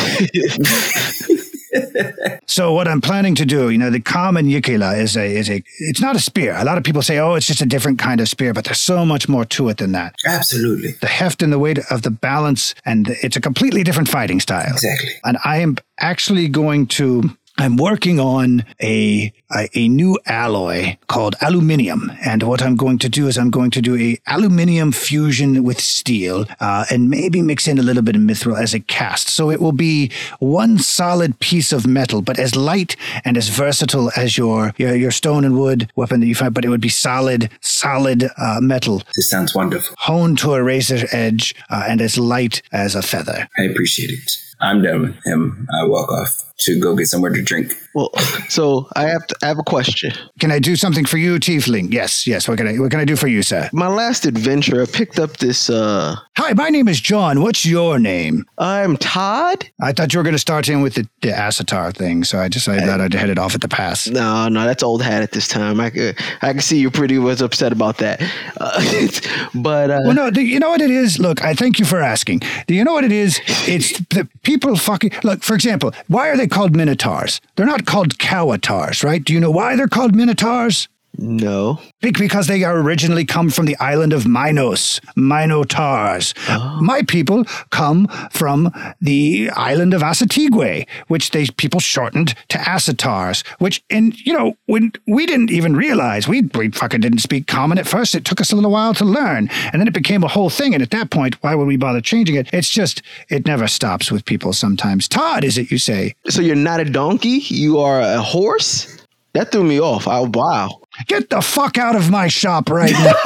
So what I'm planning to do, you know, the common yklwa is a is a it's not a spear. A lot of people say, oh, it's just a different kind of spear, but there's so much more to it than that. Absolutely. The heft and the weight of the balance, and it's a completely different fighting style. Exactly. And I am actually going to I'm working on a, a a new alloy called aluminium, and what I'm going to do is I'm going to do a aluminium fusion with steel, uh, and maybe mix in a little bit of mithril as a cast. So it will be one solid piece of metal, but as light and as versatile as your your, your stone and wood weapon that you find. But it would be solid, solid uh, metal, This sounds wonderful. honed to a razor edge, uh, and as light as a feather. I appreciate it. I'm done with him. I walk off to go get somewhere to drink. Well, so I have to, I have a question. Can I do something for you, Tiefling? Yes, yes. What can I what can I do for you, sir? My last adventure, I picked up this. uh Hi, my name is John. What's your name? I'm Todd. I thought you were going to start in with the, the Asatar thing, so I decided that I'd head it off at the pass. No, no, that's old hat at this time. I could, I can see you're pretty was upset about that. Uh, [laughs] but uh, Well, no, do you know what it is? Look, I thank you for asking. Do you know what it is? It's the people fucking. Look, for example, why are they called Minotaurs? They're not called Cowatars, right? Do you know why they're called Minotaurs? No, Be- Because they are originally come from the island of Minos, Minotaurs. Oh. My people come from the island of Asatigwe, which they people shortened to Asatars. Which, and you know, when we didn't even realize we we fucking didn't speak common at first. It took us a little while to learn, and then it became a whole thing. And at that point, why would we bother changing it? It's just it never stops with people. Sometimes, Todd, is it you say? so you're not a donkey. You are a horse. That threw me off. I, wow. Get the fuck out of my shop right now. [laughs]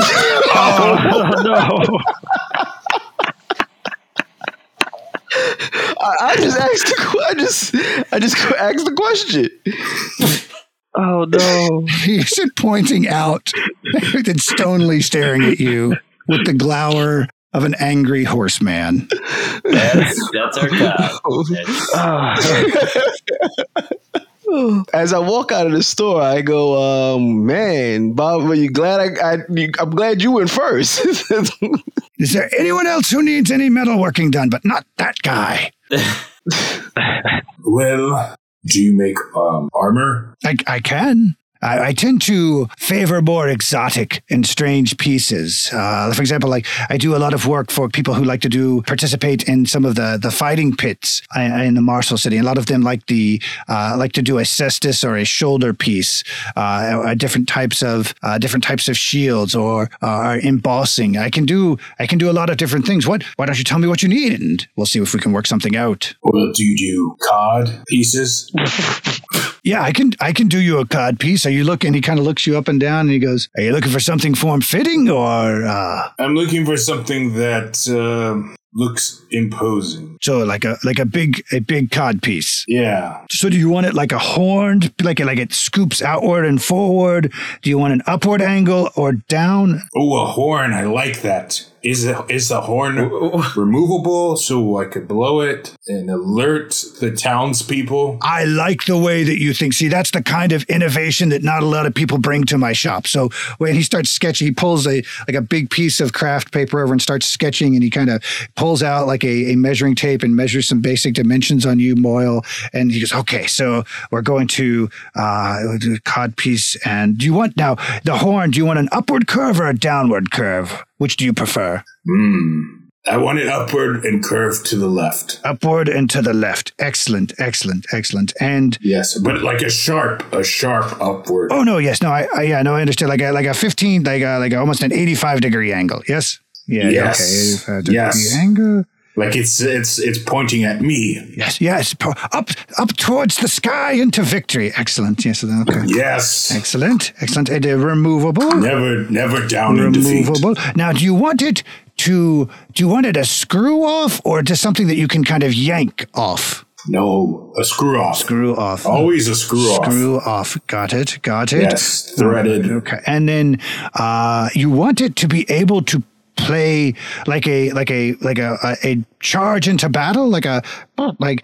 Oh no! I, I just asked. The, que- I just, I just asked the question. Oh no! He's pointing out [laughs] and stonily staring at you with the glower of an angry horseman. That's that's our cop. [laughs] That's- Ah. [sighs] As I walk out of the store, I go, um, "Man, Bob, are you glad I? I you, I'm glad you went first. [laughs] Is there anyone else who needs any metalworking done, but not that guy? [laughs] Well, do you make um, armor? I, I can. I, I tend to favor more exotic and strange pieces. Uh, for example, like I do a lot of work for people who like to do participate in some of the, the fighting pits uh, in the Marshall City. A lot of them like the uh, like to do a cestus or a shoulder piece, uh, uh, different types of uh, different types of shields or uh, embossing. I can do I can do a lot of different things. What? Why don't you tell me what you need, and we'll see if we can work something out. Well, do you do cod pieces? [laughs] Yeah, I can I can do you a cod piece. Are you looking? He kind of looks you up and down, and he goes, "Are you looking for something form fitting or uh, I'm looking for something that uh, looks imposing. so like a like a big a big cod piece?" Yeah. So do you want it like a horned, like like it scoops outward and forward? Do you want an upward angle or down? Oh, a horn. I like that. Is the, is the horn removable so I could blow it and alert the townspeople? I like the way that you think. See, that's the kind of innovation that not a lot of people bring to my shop. So when he starts sketching, he pulls a like a big piece of craft paper over and starts sketching, and he kind of pulls out like a, a measuring tape and measures some basic dimensions on you, Moyle. And he goes, "Okay, so we're going to uh, cod piece. And do you want now the horn? Do you want an upward curve or a downward curve? Which do you prefer? Hmm. I want it upward and curved to the left. Upward and to the left. Excellent, excellent, excellent. And Yes, but like a sharp, a sharp upward. Oh no, yes, no, I, I yeah, no, I understand. Like a like a fifteen, like a like a, almost an eighty-five degree angle. Yes. Yeah. Yes. Okay. 85 degree Yes. angle. Like it's it's it's pointing at me. Yes. Yes. Up up towards the sky into victory. Excellent. Yes. Okay. Yes. Excellent. Excellent. And uh, removable. Never never down in defeat. Removable. Now, do you want it to? Do you want it a screw off or just something that you can kind of yank off? No, a screw off. Screw off. Always a screw off. Screw off. Got it. Got it. Yes, threaded. Okay. And then uh, you want it to be able to play like a like a like a a, a charge into battle like a like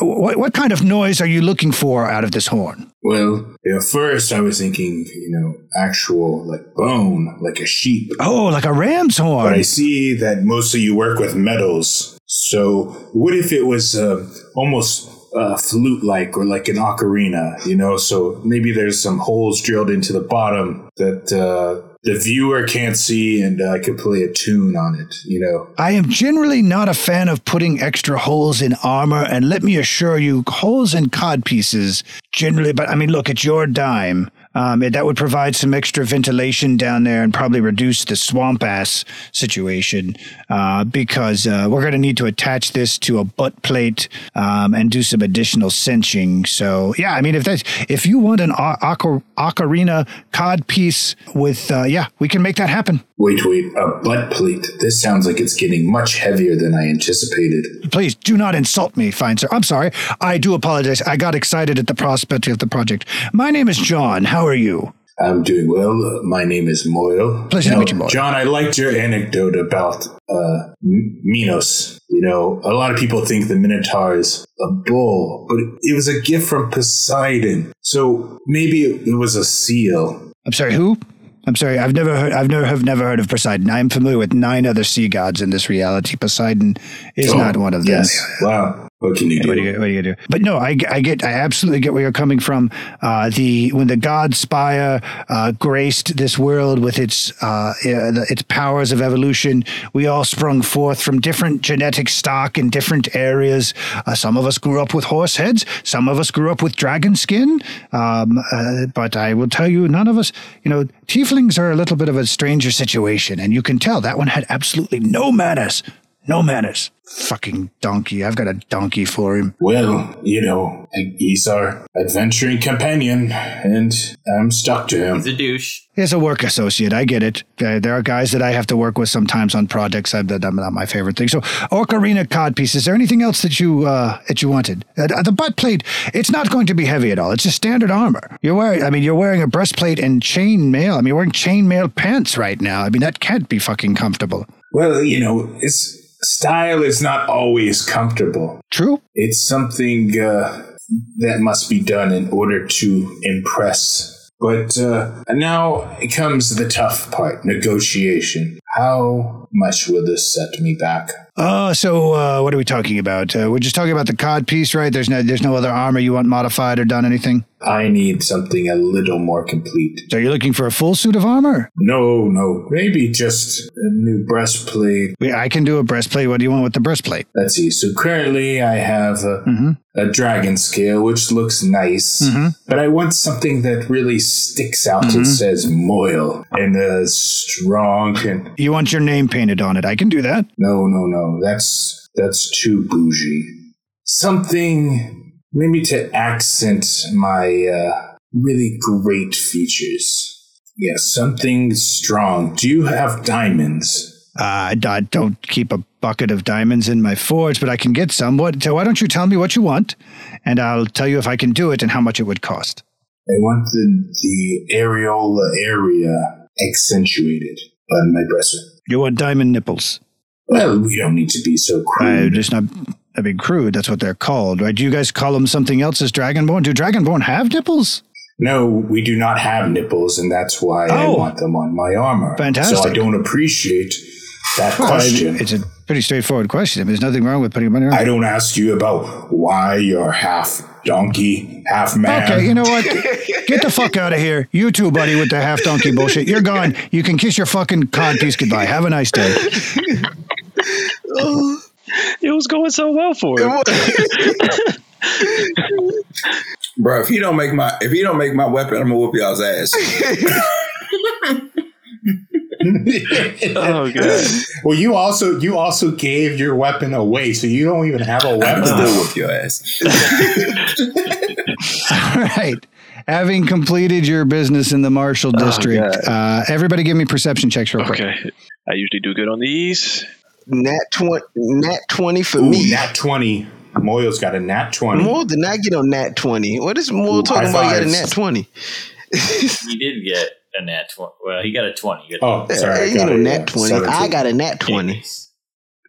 what what kind of noise are you looking for out of this horn Well, at first I was thinking, you know, actual like bone, like a sheep. oh like a ram's horn But I see that mostly you work with metals. So what if it was uh, almost uh, flute like or like an ocarina, you know. So maybe there's some holes drilled into the bottom that uh, the viewer can't see, and I could play a tune on it, you know. I am generally not a fan of putting extra holes in armor, and let me assure you, holes in cod pieces generally, but I mean, look, it's your dime. Um, that would provide some extra ventilation down there and probably reduce the swamp ass situation uh, because uh, we're going to need to attach this to a butt plate um, and do some additional cinching. So yeah, I mean if that's if you want an ocarina cod piece with uh, yeah, we can make that happen. Wait, wait, a butt plate. This sounds like it's getting much heavier than I anticipated. Please do not insult me, fine sir. I'm sorry. I do apologize. I got excited at the prospect of the project. My name is John. How are you? I'm doing well. My name is Moyle. Pleasure to meet you, Moyle. John, I liked your anecdote about uh, M- Minos. You know, a lot of people think the Minotaur is a bull, but it was a gift from Poseidon. So maybe it was a seal. I'm sorry. Who? I'm sorry. I've never heard. I've never have never heard of Poseidon. I am familiar with nine other sea gods in this reality. Poseidon is Oh, not one of them. Yes. Wow. What can you do? What are you, what are you gonna do? But no, I, I get, I absolutely get where you're coming from. Uh, the when the god Spire uh, graced this world with its uh, uh, its powers of evolution, we all sprung forth from different genetic stock in different areas. Uh, some of us grew up with horse heads, some of us grew up with dragon skin. Um, uh, but I will tell you, none of us, you know, tieflings are a little bit of a stranger situation, and you can tell that one had absolutely no manners. No manners. Fucking donkey. I've got a donkey for him. Well, you know, he's our adventuring companion, and I'm stuck to him. He's a douche. He's a work associate. I get it. Uh, there are guys that I have to work with sometimes on projects. I, that, I'm not my favorite thing. So, Ocarina codpiece. Is there anything else that you uh, that you wanted? Uh, the butt plate. It's not going to be heavy at all. It's just standard armor. You're wearing. I mean, you're wearing a breastplate and chain mail. I mean, you're wearing chain mail pants right now. I mean, that can't be fucking comfortable. Well, you know, it's style is not always comfortable. True. It's something uh, that must be done in order to impress. But uh, now it comes the tough part negotiation. How much will this set me back? Oh, so uh, what are we talking about? Uh, we're just talking about the cod piece, right? There's no, there's no other armor you want modified or done anything. I need something a little more complete. So you're looking for a full suit of armor? No, no, maybe just a new breastplate. We- I can do a breastplate. What do you want with the breastplate? Let's see. So currently I have a, Mhm. a dragon scale, which looks nice, Mhm. but I want something that really sticks out Mm-hmm. and says Moyle and uh, strong and You want your name painted on it? I can do that. no, no, no. That's that's too bougie. Something maybe to accent my uh, really great features. Yes, something strong. Do you have diamonds? Uh, I, don't keep a bucket of diamonds in my forge, but I can get some. What? So why don't you tell me what you want, and I'll tell you if I can do it and how much it would cost. I want the the areola area accentuated on my breast. You want diamond nipples? Well, we don't need to be so Uh, crude. just not. I mean, crude. That's what they're called, right? Do you guys call them something else as Dragonborn? Do Dragonborn have nipples? no, we do not have nipples, and that's why I Oh. want them on my armor. Fantastic. So I don't appreciate that Well, question. it's a pretty straightforward question. I mean, there's nothing wrong with putting them on I don't ask you about why you're half donkey, half man. Okay, you know what? [laughs] Get the fuck out of here. You too, buddy, with the half donkey bullshit. You're gone. You can kiss your fucking cod piece goodbye. Have a nice day. [laughs] It was going so well for him. [laughs] Bro, if you don't make my if you don't make my weapon, I'm gonna whoop y'all's ass. [laughs] Oh god. well, you also you also gave your weapon away, so you don't even have a I'm weapon. still whoop your ass. [laughs] All right. Having completed your business in the Marshall District, uh, everybody give me perception checks real quick. Okay. I usually do good on these. Nat twenty, nat twenty for Ooh, me. nat twenty. Moyle's got a nat twenty. Moore did not get on nat twenty. What is Moore Ooh, talking high about? He got a nat twenty. He did get a nat 20. Well, he got a 20. Got Oh, sorry, I you got know, it, nat twenty. 17. I got a nat twenty.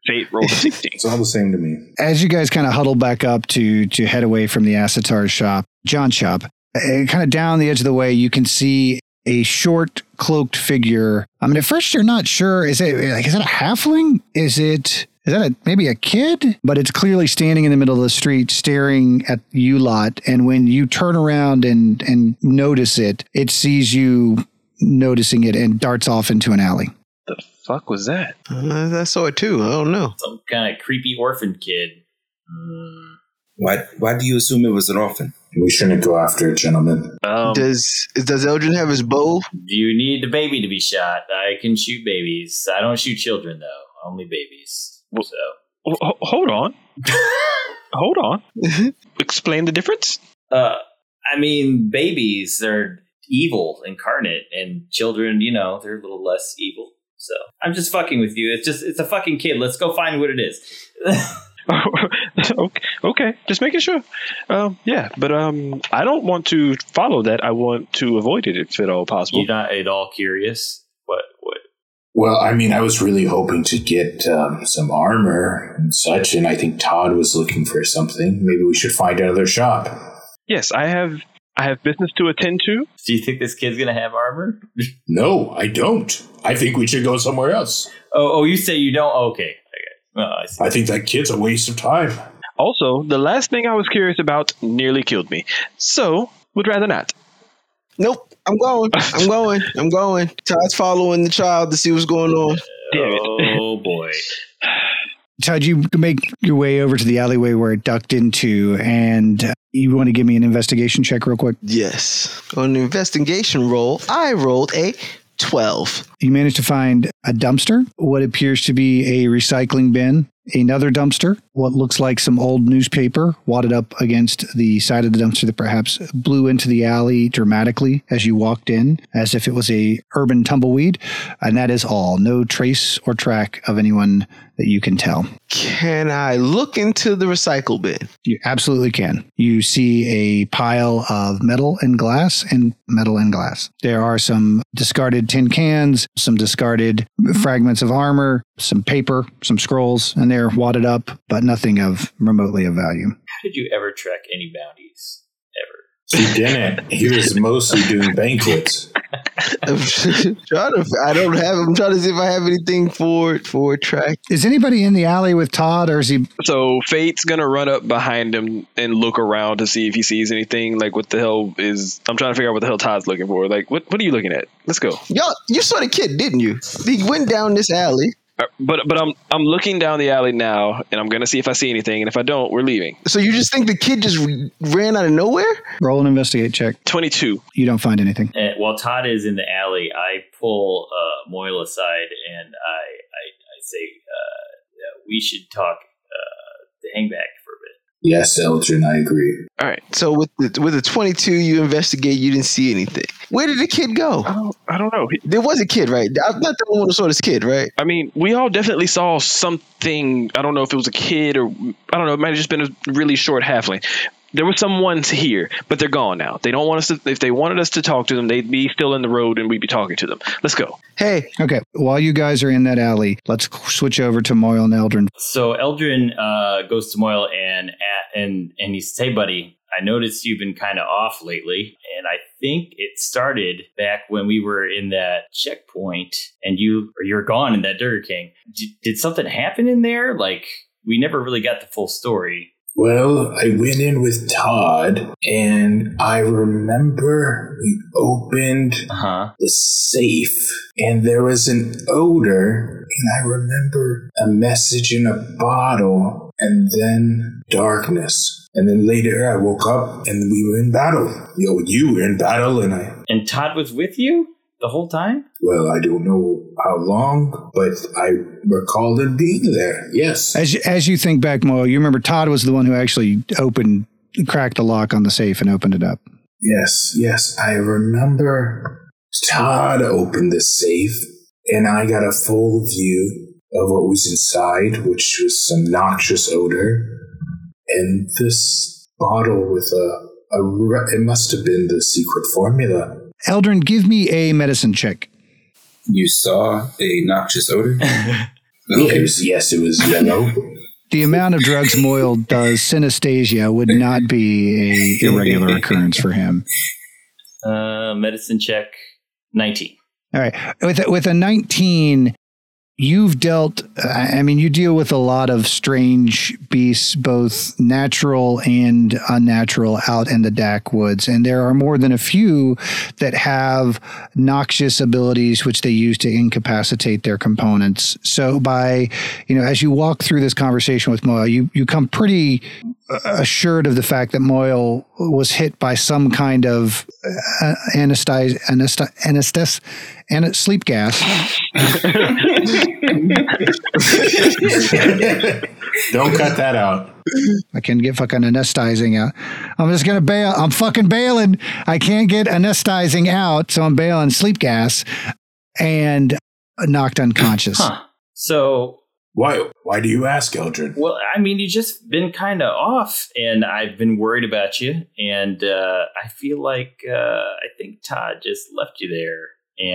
Fate rolled a 16. It's all the same to me. As you guys kind of huddle back up to to head away from the Asatar shop, John shop, eh, kind of down the edge of the way, you can see a short cloaked figure. I mean, at first you're not sure. Is it like is it a halfling? Is it is that a, maybe a kid? But it's clearly standing in the middle of the street staring at you lot. And when you turn around and, and notice it, it sees you noticing it and darts off into an alley. The fuck was that? Uh, I saw it too. I don't know. Some kind of creepy orphan kid. Mm, Why? Why do you assume it was an orphan? We shouldn't go after it, gentlemen. Um, does does Eldrin have his bow? do you need the baby to be shot? I can shoot babies. I don't shoot children though. Only babies. Well- So ho- ho- hold on. [laughs] hold on. [laughs] Explain the difference. Uh, I mean, babies are evil incarnate, and children, you know, they're a little less evil. So I'm just fucking with you. It's just it's a fucking kid. Let's go find what it is. [laughs] [laughs] okay, okay, just making sure. Um, yeah, but um, I don't want to follow that. I want to avoid it if at all possible. You're not at all curious. What what? Well, I mean, I was really hoping to get um, some armor and such, and I think Todd was looking for something. Maybe we should find another shop. Yes, I have. I have business to attend to. Do you think this kid's gonna have armor? [laughs] No, I don't. I think we should go somewhere else. Oh, oh, you say you don't? Okay, okay. Oh, I see. I think that kid's a waste of time. Also, the last thing I was curious about nearly killed me. So, would rather not. Nope. I'm going. I'm [laughs] going. I'm going. Todd's following the child to see what's going on. Damn it. Oh boy. [sighs] Todd, you make your way over to the alleyway where it ducked into, and uh, you want to give me an investigation check real quick. Yes. On the investigation roll, I rolled a 12. You managed to find a dumpster, what appears to be a recycling bin, another dumpster, what looks like some old newspaper wadded up against the side of the dumpster that perhaps blew into the alley dramatically as you walked in, as if it was a urban tumbleweed. And that is all. No trace or track of anyone that you can tell. Can I look into the recycle bin? You absolutely can. You see a pile of metal and glass and metal and glass. There are some discarded tin cans, some discarded fragments of armor, some paper, some scrolls, and they're wadded up, but nothing of remotely of value. How did you ever track any bounties? Ever? He didn't. He was mostly doing banquets. [laughs] I'm trying to. I don't have. I'm trying to see if I have anything for for track. Is anybody in the alley with Todd, or is he? So Fate's gonna run up behind him and look around to see if he sees anything. Like, what the hell is? I'm trying to figure out what the hell Todd's looking for. Like, what what are you looking at? Let's go. Y'all, you saw the kid, didn't you? He went down this alley. Uh, But but I'm I'm looking down the alley now, and I'm gonna see if I see anything. And if I don't, we're leaving. So you just think the kid just ran out of nowhere? Roll an investigate check. Twenty two. You don't find anything. And while Todd is in the alley, I pull uh, Moyle aside and I I, I say, uh, yeah, "We should talk uh, the hangback for a bit." Yes, Eldrin, I agree. All right. So with the with the 22, you investigate. You didn't see anything. Where did the kid go? I don't I don't know. He- There was a kid, right? I'm not the only one who saw this kid, right? I mean, we all definitely saw something. I don't know if it was a kid or I don't know. It might have just been a really short halfling. There was someone here, but they're gone now. They don't want us to. If they wanted us to talk to them, they'd be still in the road, and we'd be talking to them. Let's go. Hey, Okay. While you guys are in that alley, let's switch over to Moyle and Eldrin. So Eldrin uh, goes to Moyle and at, and and he says, "Hey, buddy, I noticed you've been kind of off lately, and I think it started back when we were in that checkpoint, and you or you're gone in that Durga King. D- did something happen in there? Like we never really got the full story." Well, I went in with Todd, and I remember we opened Uh huh. the safe, and there was an odor, and I remember a message in a bottle, and then darkness. And then later I woke up, and we were in battle. Yo, you were in battle, and I, And Todd was with you the whole time. well, I don't know how long, but I recalled him being there. Yes. As you, as you think back, Moyle, you remember Todd was the one who actually opened, cracked the lock on the safe and opened it up. Yes, yes, I remember Todd opened the safe and I got a full view of what was inside, which was some noxious odor, and this bottle with a, a it must have been the secret formula. Eldrin, give me a medicine check. You saw a noxious odor. [laughs] It was, yes, it was yellow. [laughs] The amount of drugs Moyle does, synesthesia, would not be a irregular occurrence for him. Uh, medicine check nineteen. All right, with a, with a nineteen, you've dealt i mean you deal with a lot of strange beasts both natural and unnatural out in the dak woods and there are more than a few that have noxious abilities which they use to incapacitate their components. So by you know as you walk through this conversation with moyle you you come pretty assured of the fact that moyle was hit by some kind of uh, anesthesi- anesth- anesthesia and sleep gas Don't cut that out. I can get fucking anesthetizing out. I'm just gonna bail. I'm fucking bailing. I can't get anesthetizing out, so I'm bailing sleep gas and knocked unconscious. Huh. So, Why? Why do you ask, Eldrin? well, I mean, you've just been kind of off, and I've been worried about you, and uh, I feel like uh, I think Todd just left you there,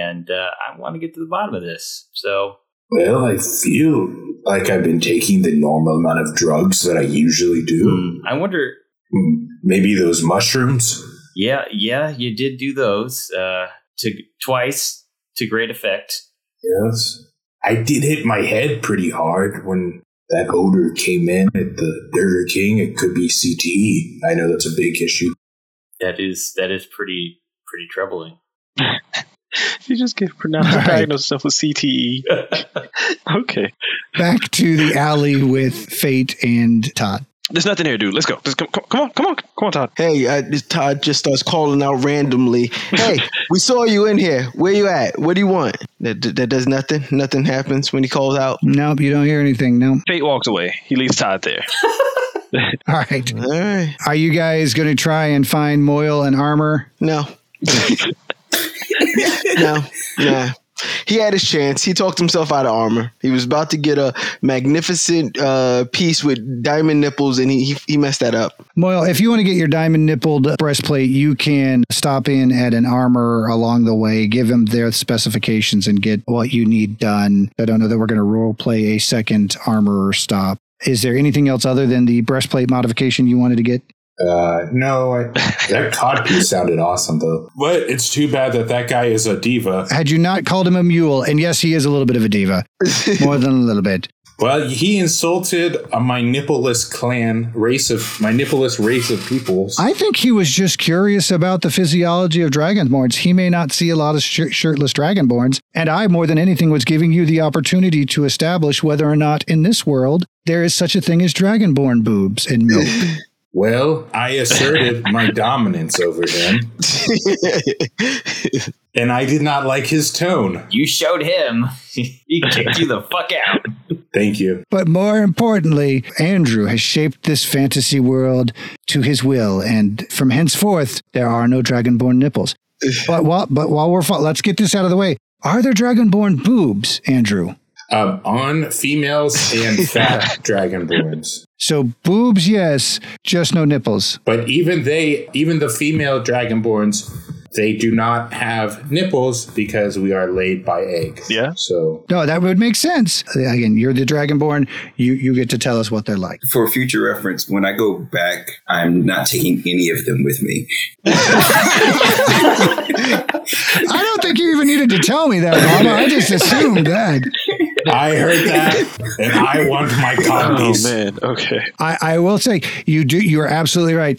and uh, I want to get to the bottom of this. So, Well, I feel like I've been taking the normal amount of drugs that I usually do. hmm, I wonder. Hmm, Maybe those mushrooms. Yeah, yeah, you did do those uh, to twice to great effect. Yes. I did hit my head pretty hard when that odor came in at the Burger King. It could be CTE. I know that's a big issue. That is that is pretty pretty troubling. [laughs] You just get pronounced All right. diagnosed yourself with CTE. [laughs] okay. Back to the alley with Fate and Todd. There's nothing here, dude. Let's go. Let's come, come, come on, come on, come on, Todd. Hey, uh, Todd just starts calling out randomly. Hey, [laughs] we saw you in here. Where you at? What do you want? That, that does nothing. Nothing happens when he calls out. Nope, you don't hear anything. No. Fate walks away. He leaves Todd there. [laughs] All right. All right. Are you guys going to try and find Moyle and armor? No. [laughs] no. Nah. He had his chance. He talked himself out of armor. He was about to get a magnificent uh, piece with diamond nipples, and he, he he messed that up. Moyle, if you want to get your diamond nippled breastplate, you can stop in at an armor along the way, give them their specifications, and get what you need done. I don't know that we're going to role play a second armor stop. Is there anything else other than the breastplate modification you wanted to get? Uh, no, I, [laughs] that codpiece sounded awesome though. But it's too bad that that guy is a diva. Had you not called him a mule, and yes, he is a little bit of a diva, [laughs] more than a little bit. Well, he insulted my nippleless clan race of my nippleless race of peoples. I think he was just curious about the physiology of dragonborns. He may not see a lot of shir- shirtless dragonborns, and I, more than anything, was giving you the opportunity to establish whether or not in this world there is such a thing as dragonborn boobs and milk. [laughs] well, I asserted my dominance over him, [laughs] and I did not like his tone. You showed him. [laughs] he kicked you the fuck out. Thank you. but more importantly, Andrew has shaped this fantasy world to his will, and from henceforth, there are no dragonborn nipples. But while, but while we're, fo- let's get this out of the way. Are there dragonborn boobs, Andrew? Um, on females and [laughs] fat dragonborns. So boobs, yes, just no nipples. But even they, even the female dragonborns, they do not have nipples because we are laid by eggs. Yeah. So No, that would make sense. Again, you're the dragonborn. You you get to tell us what they're like. For future reference, when I go back, I'm not taking any of them with me. [laughs] I don't think you even needed to tell me that, Mama. I just assumed that. [laughs] [laughs] I heard that, and I want my copies. [laughs] Oh man. Okay. I, I will say you do. You are absolutely right.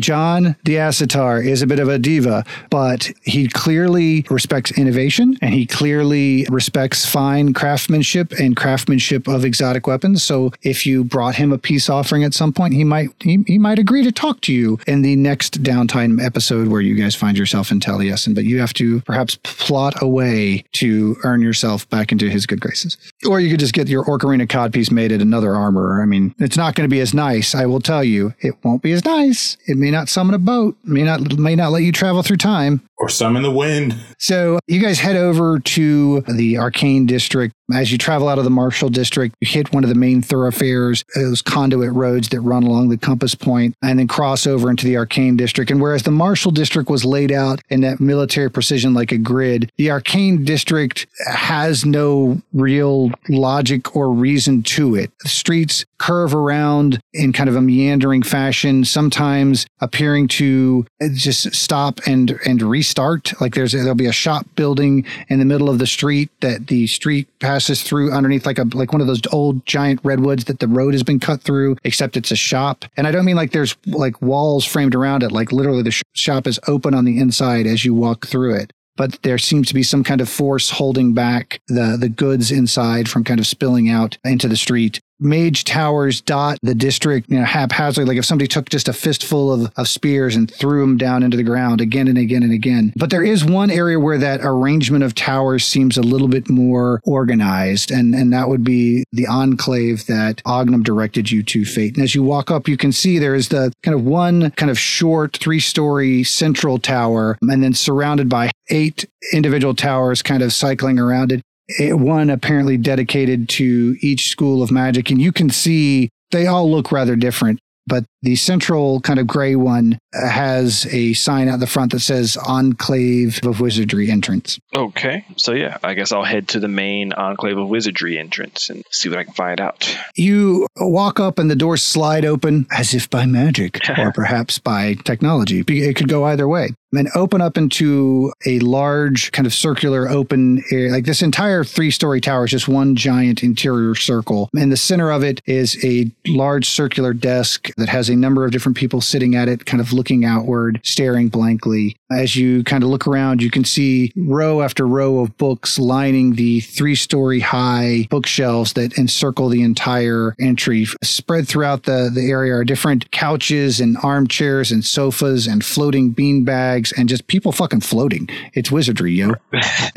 John Diacetar is a bit of a diva, but he clearly respects innovation and he clearly respects fine craftsmanship and craftsmanship of exotic weapons. So if you brought him a peace offering at some point, he might he, he might agree to talk to you in the next downtime episode where you guys find yourself in Taliesin. But you have to perhaps plot a way to earn yourself back into his good graces. Or you could just get your Orcarina codpiece made at another armorer. I mean, it's not going to be as nice. I will tell you, it won't be as nice. It may not summon a boat. May not may not let you travel through time. Or some in the wind. So you guys head over to the Arcane District. As you travel out of the Marshall District, you hit one of the main thoroughfares, those conduit roads that run along the compass point, and then cross over into the Arcane District. And whereas the Marshall District was laid out in that military precision like a grid, the Arcane District has no real logic or reason to it. The streets curve around in kind of a meandering fashion, sometimes appearing to uh, just stop and and reset start. Like there's there'll be a shop building in the middle of the street that the street passes through underneath, like a like one of those old giant redwoods that the road has been cut through. Except it's a shop, and I don't mean like there's like walls framed around it. Like literally, the sh- shop is open on the inside as you walk through it but there seems to be some kind of force holding back the the goods inside from kind of spilling out into the street mage towers dot the district you know haphazardly like if somebody took just a fistful of, of spears and threw them down into the ground again and again and again. But there is one area where that arrangement of towers seems a little bit more organized and and that would be the enclave that Ognum directed you to fate. And as you walk up you can see there is the kind of one kind of short three story central tower and then surrounded by eight individual towers kind of cycling around it it, Eh, one apparently dedicated to each school of magic. And you can see they all look rather different. But the central kind of gray one uh, has a sign out the front that says Enclave of Wizardry entrance. Okay. So, yeah, I guess I'll head to the main Enclave of Wizardry entrance and see what I can find out. You walk up and the doors slide open as if by magic [laughs] or perhaps by technology. It could go either way and open up into a large kind of circular open area. Like this entire three story tower is just one giant interior circle. In the center of it is a large circular desk that has a number of different people sitting at it, kind of looking outward, staring blankly. As you kind of look around, you can see row after row of books lining the three story high bookshelves that encircle the entire entry. Spread throughout the, the area are different couches and armchairs and sofas and floating bean bags and just people fucking floating. It's wizardry, yo.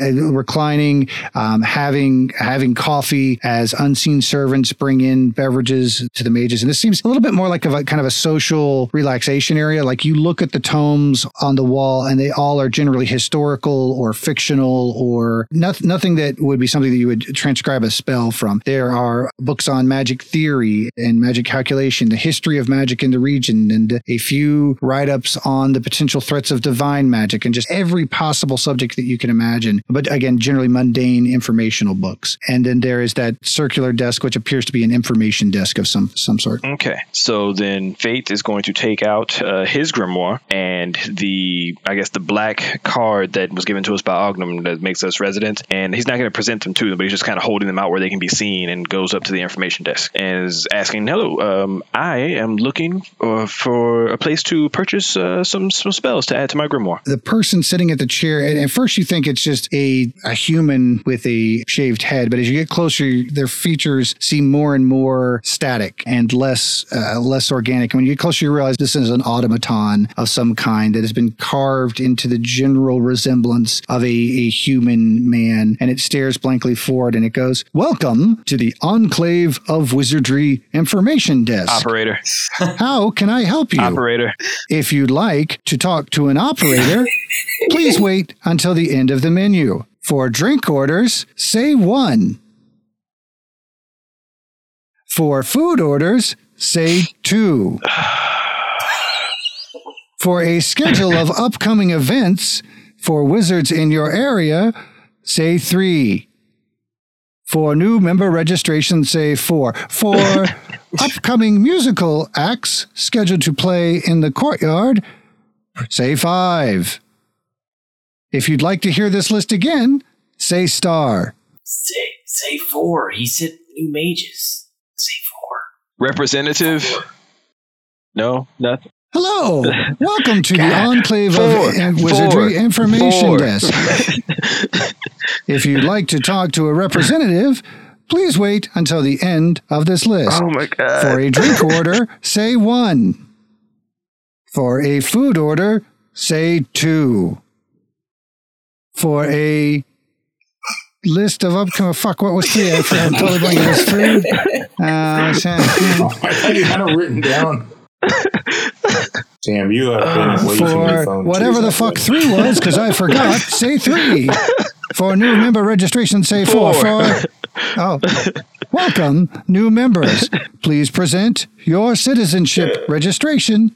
[laughs] reclining, um, having having coffee as unseen servants bring in beverages to the mages. And this seems a little bit more like a kind of a social relaxation area. Like you look at the tomes on the wall and they all are generally historical or fictional or not, nothing that would be something that you would transcribe a spell from. There are books on magic theory and magic calculation, the history of magic in the region, and a few write ups on the potential threats of divine magic and just every possible subject that you can imagine. But again, generally mundane informational books. And then there is that circular desk, which appears to be an information desk of some, some sort. Okay. So then Fate is going to take out uh, his grimoire and the, I guess, the black card that was given to us by Ognum that makes us residents. And he's not going to present them to them, but he's just kind of holding them out where they can be seen and goes up to the information desk and is asking, Hello, um, I am looking uh, for a place to purchase uh, some, some spells to add to my grimoire. The person sitting at the chair, and at first you think it's just a, a human with a shaved head, but as you get closer, their features seem more and more static and less uh, less organic. And when you get closer, you realize this is an automaton of some kind that has been carved into the general resemblance of a, a human man, and it stares blankly forward and it goes, Welcome to the Enclave of Wizardry Information Desk. Operator. How can I help you? Operator. If you'd like to talk to an operator, [laughs] please wait until the end of the menu. For drink orders, say one. For food orders, say two. [sighs] For a schedule of [laughs] upcoming events for wizards in your area, say three. For new member registration, say four. For [laughs] upcoming musical acts scheduled to play in the courtyard, say five. If you'd like to hear this list again, say star. Say say four. He said new mages. Say four. Representative. No, nothing. Hello, [laughs] welcome to the Enclave Four. of Wizardry Four. Information Four. Desk. [laughs] if you'd like to talk to a representative, please wait until the end of this list. Oh my god. For a drink order, say one. For a food order, say two. For a list of upcoming fuck, what was three? I forgot. I'm totally blanking. It was [laughs] three. Uh, so- [laughs] I had it kind of written down. Damn, you have been away from your for phone. whatever the fuck three was, because I forgot. Say three. For new member registration, say four. Four. For oh, welcome new members. Please present your citizenship registration.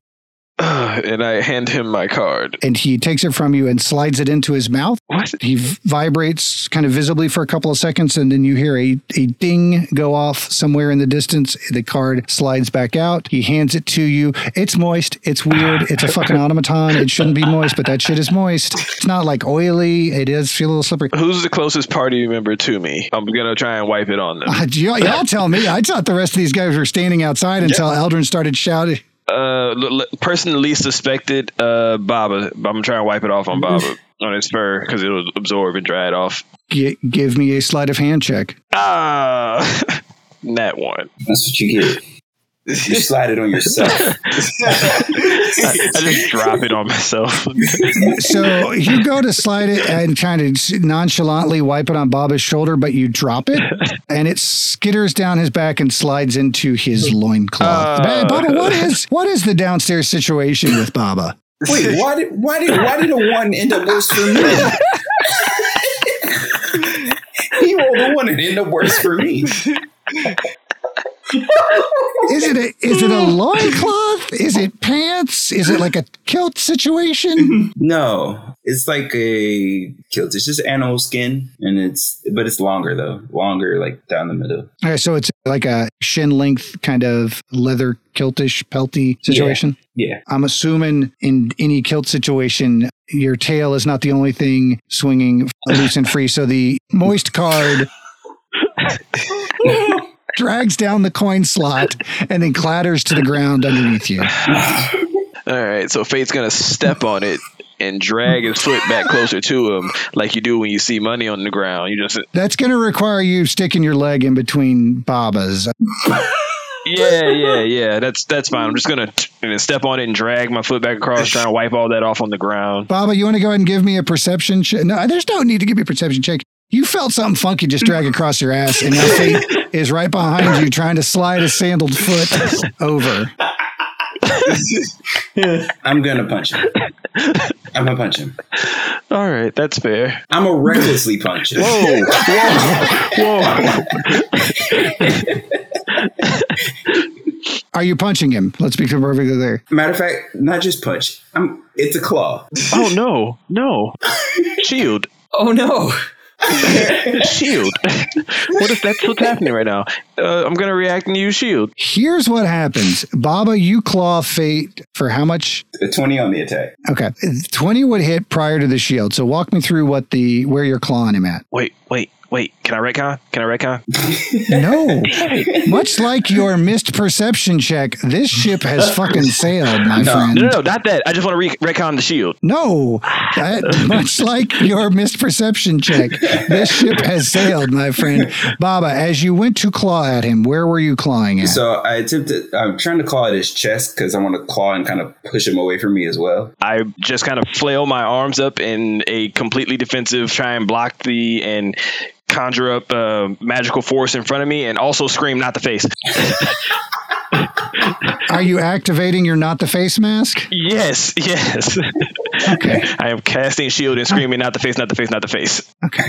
[sighs] And I hand him my card. And he takes it from you and slides it into his mouth. What? He vibrates kind of visibly for a couple of seconds, and then you hear a, a ding go off somewhere in the distance. The card slides back out. He hands it to you. It's moist. It's weird. It's a [laughs] fucking automaton. It shouldn't be moist, but that shit is moist. It's not like oily. It is feel a little slippery. Who's the closest party member to me? I'm gonna try and wipe it on them. Uh, y'all, y'all tell me. I thought the rest of these guys were standing outside until Eldrin started shouting. Uh, l- l- person least suspected, uh, Baba. I'm trying to wipe it off on Baba [laughs] on his fur because it'll absorb and dry it off. Gi- give me a sleight of hand check. Ah, [laughs] that one. That's what you get. You slide it on yourself. I, [laughs] I just drop it on myself. So you go to slide it and kind of nonchalantly wipe it on Baba's shoulder, but you drop it and it skitters down his back and slides into his loincloth. Uh. Baba, what is what is the downstairs situation with Baba? Wait, why did why did why did a one end up worse for me? [laughs] he rolled a one and ended up worse for me. Is it a is it a [laughs] loincloth? Is it pants? Is it like a kilt situation? No, it's like a kilt. It's just animal skin, and it's but it's longer though, longer like down the middle. All right, so it's like a shin length kind of leather kiltish pelty situation. Yeah, I'm assuming in any kilt situation, your tail is not the only thing swinging loose and free. So the moist card [laughs] drags down the coin slot and then clatters to the ground underneath you. All right, so Fate's gonna step on it and drag his foot back closer to him, like you do when you see money on the ground. You just That's going to require you sticking your leg in between Babas. yeah, yeah, yeah. That's that's fine. I'm just gonna then step on it and drag my foot back across, trying to wipe all that off on the ground. Baba, you want to go ahead and give me a perception check? No, there's no need to give me a perception check. You felt something funky just drag across your ass, and now Fate [laughs] is right behind you trying to slide a sandaled foot over. I'm gonna punch him. I'm gonna punch him. All right, that's fair. I'm gonna recklessly punch him. Whoa, whoa, whoa! Are you punching him? Let's be perfectly there. Matter of fact, not just punch. I'm. It's a claw. Oh no, no! Shield, Oh no! [laughs] shield. what if that's what's happening right now? Uh, I'm gonna react and use shield. Here's what happens. Baba, you claw Fate for how much? A twenty on the attack. Okay. 20 would hit prior to the shield. So walk me through what the where you're clawing him at. Wait, wait, wait. Can I retcon? Can I retcon? [laughs] No. Much like your missed perception check, this ship has fucking sailed, my friend. No, no, no, not that. I just want to re- retcon the shield. No, that, much like your missed perception check, this ship has sailed, my friend. Baba, as you went to claw at him, where were you clawing at? So I attempted. I'm trying to claw at his chest because I want to claw and kind of push him away from me as well. I just kind of flail my arms up in a completely defensive, try and block the and conjure up uh, magical force in front of me, and also scream, "Not the face!" Are you activating your not the face mask? yes, yes. [laughs] Okay. I am casting shield and screaming, "Not the face! Not the face! Not the face!" Okay.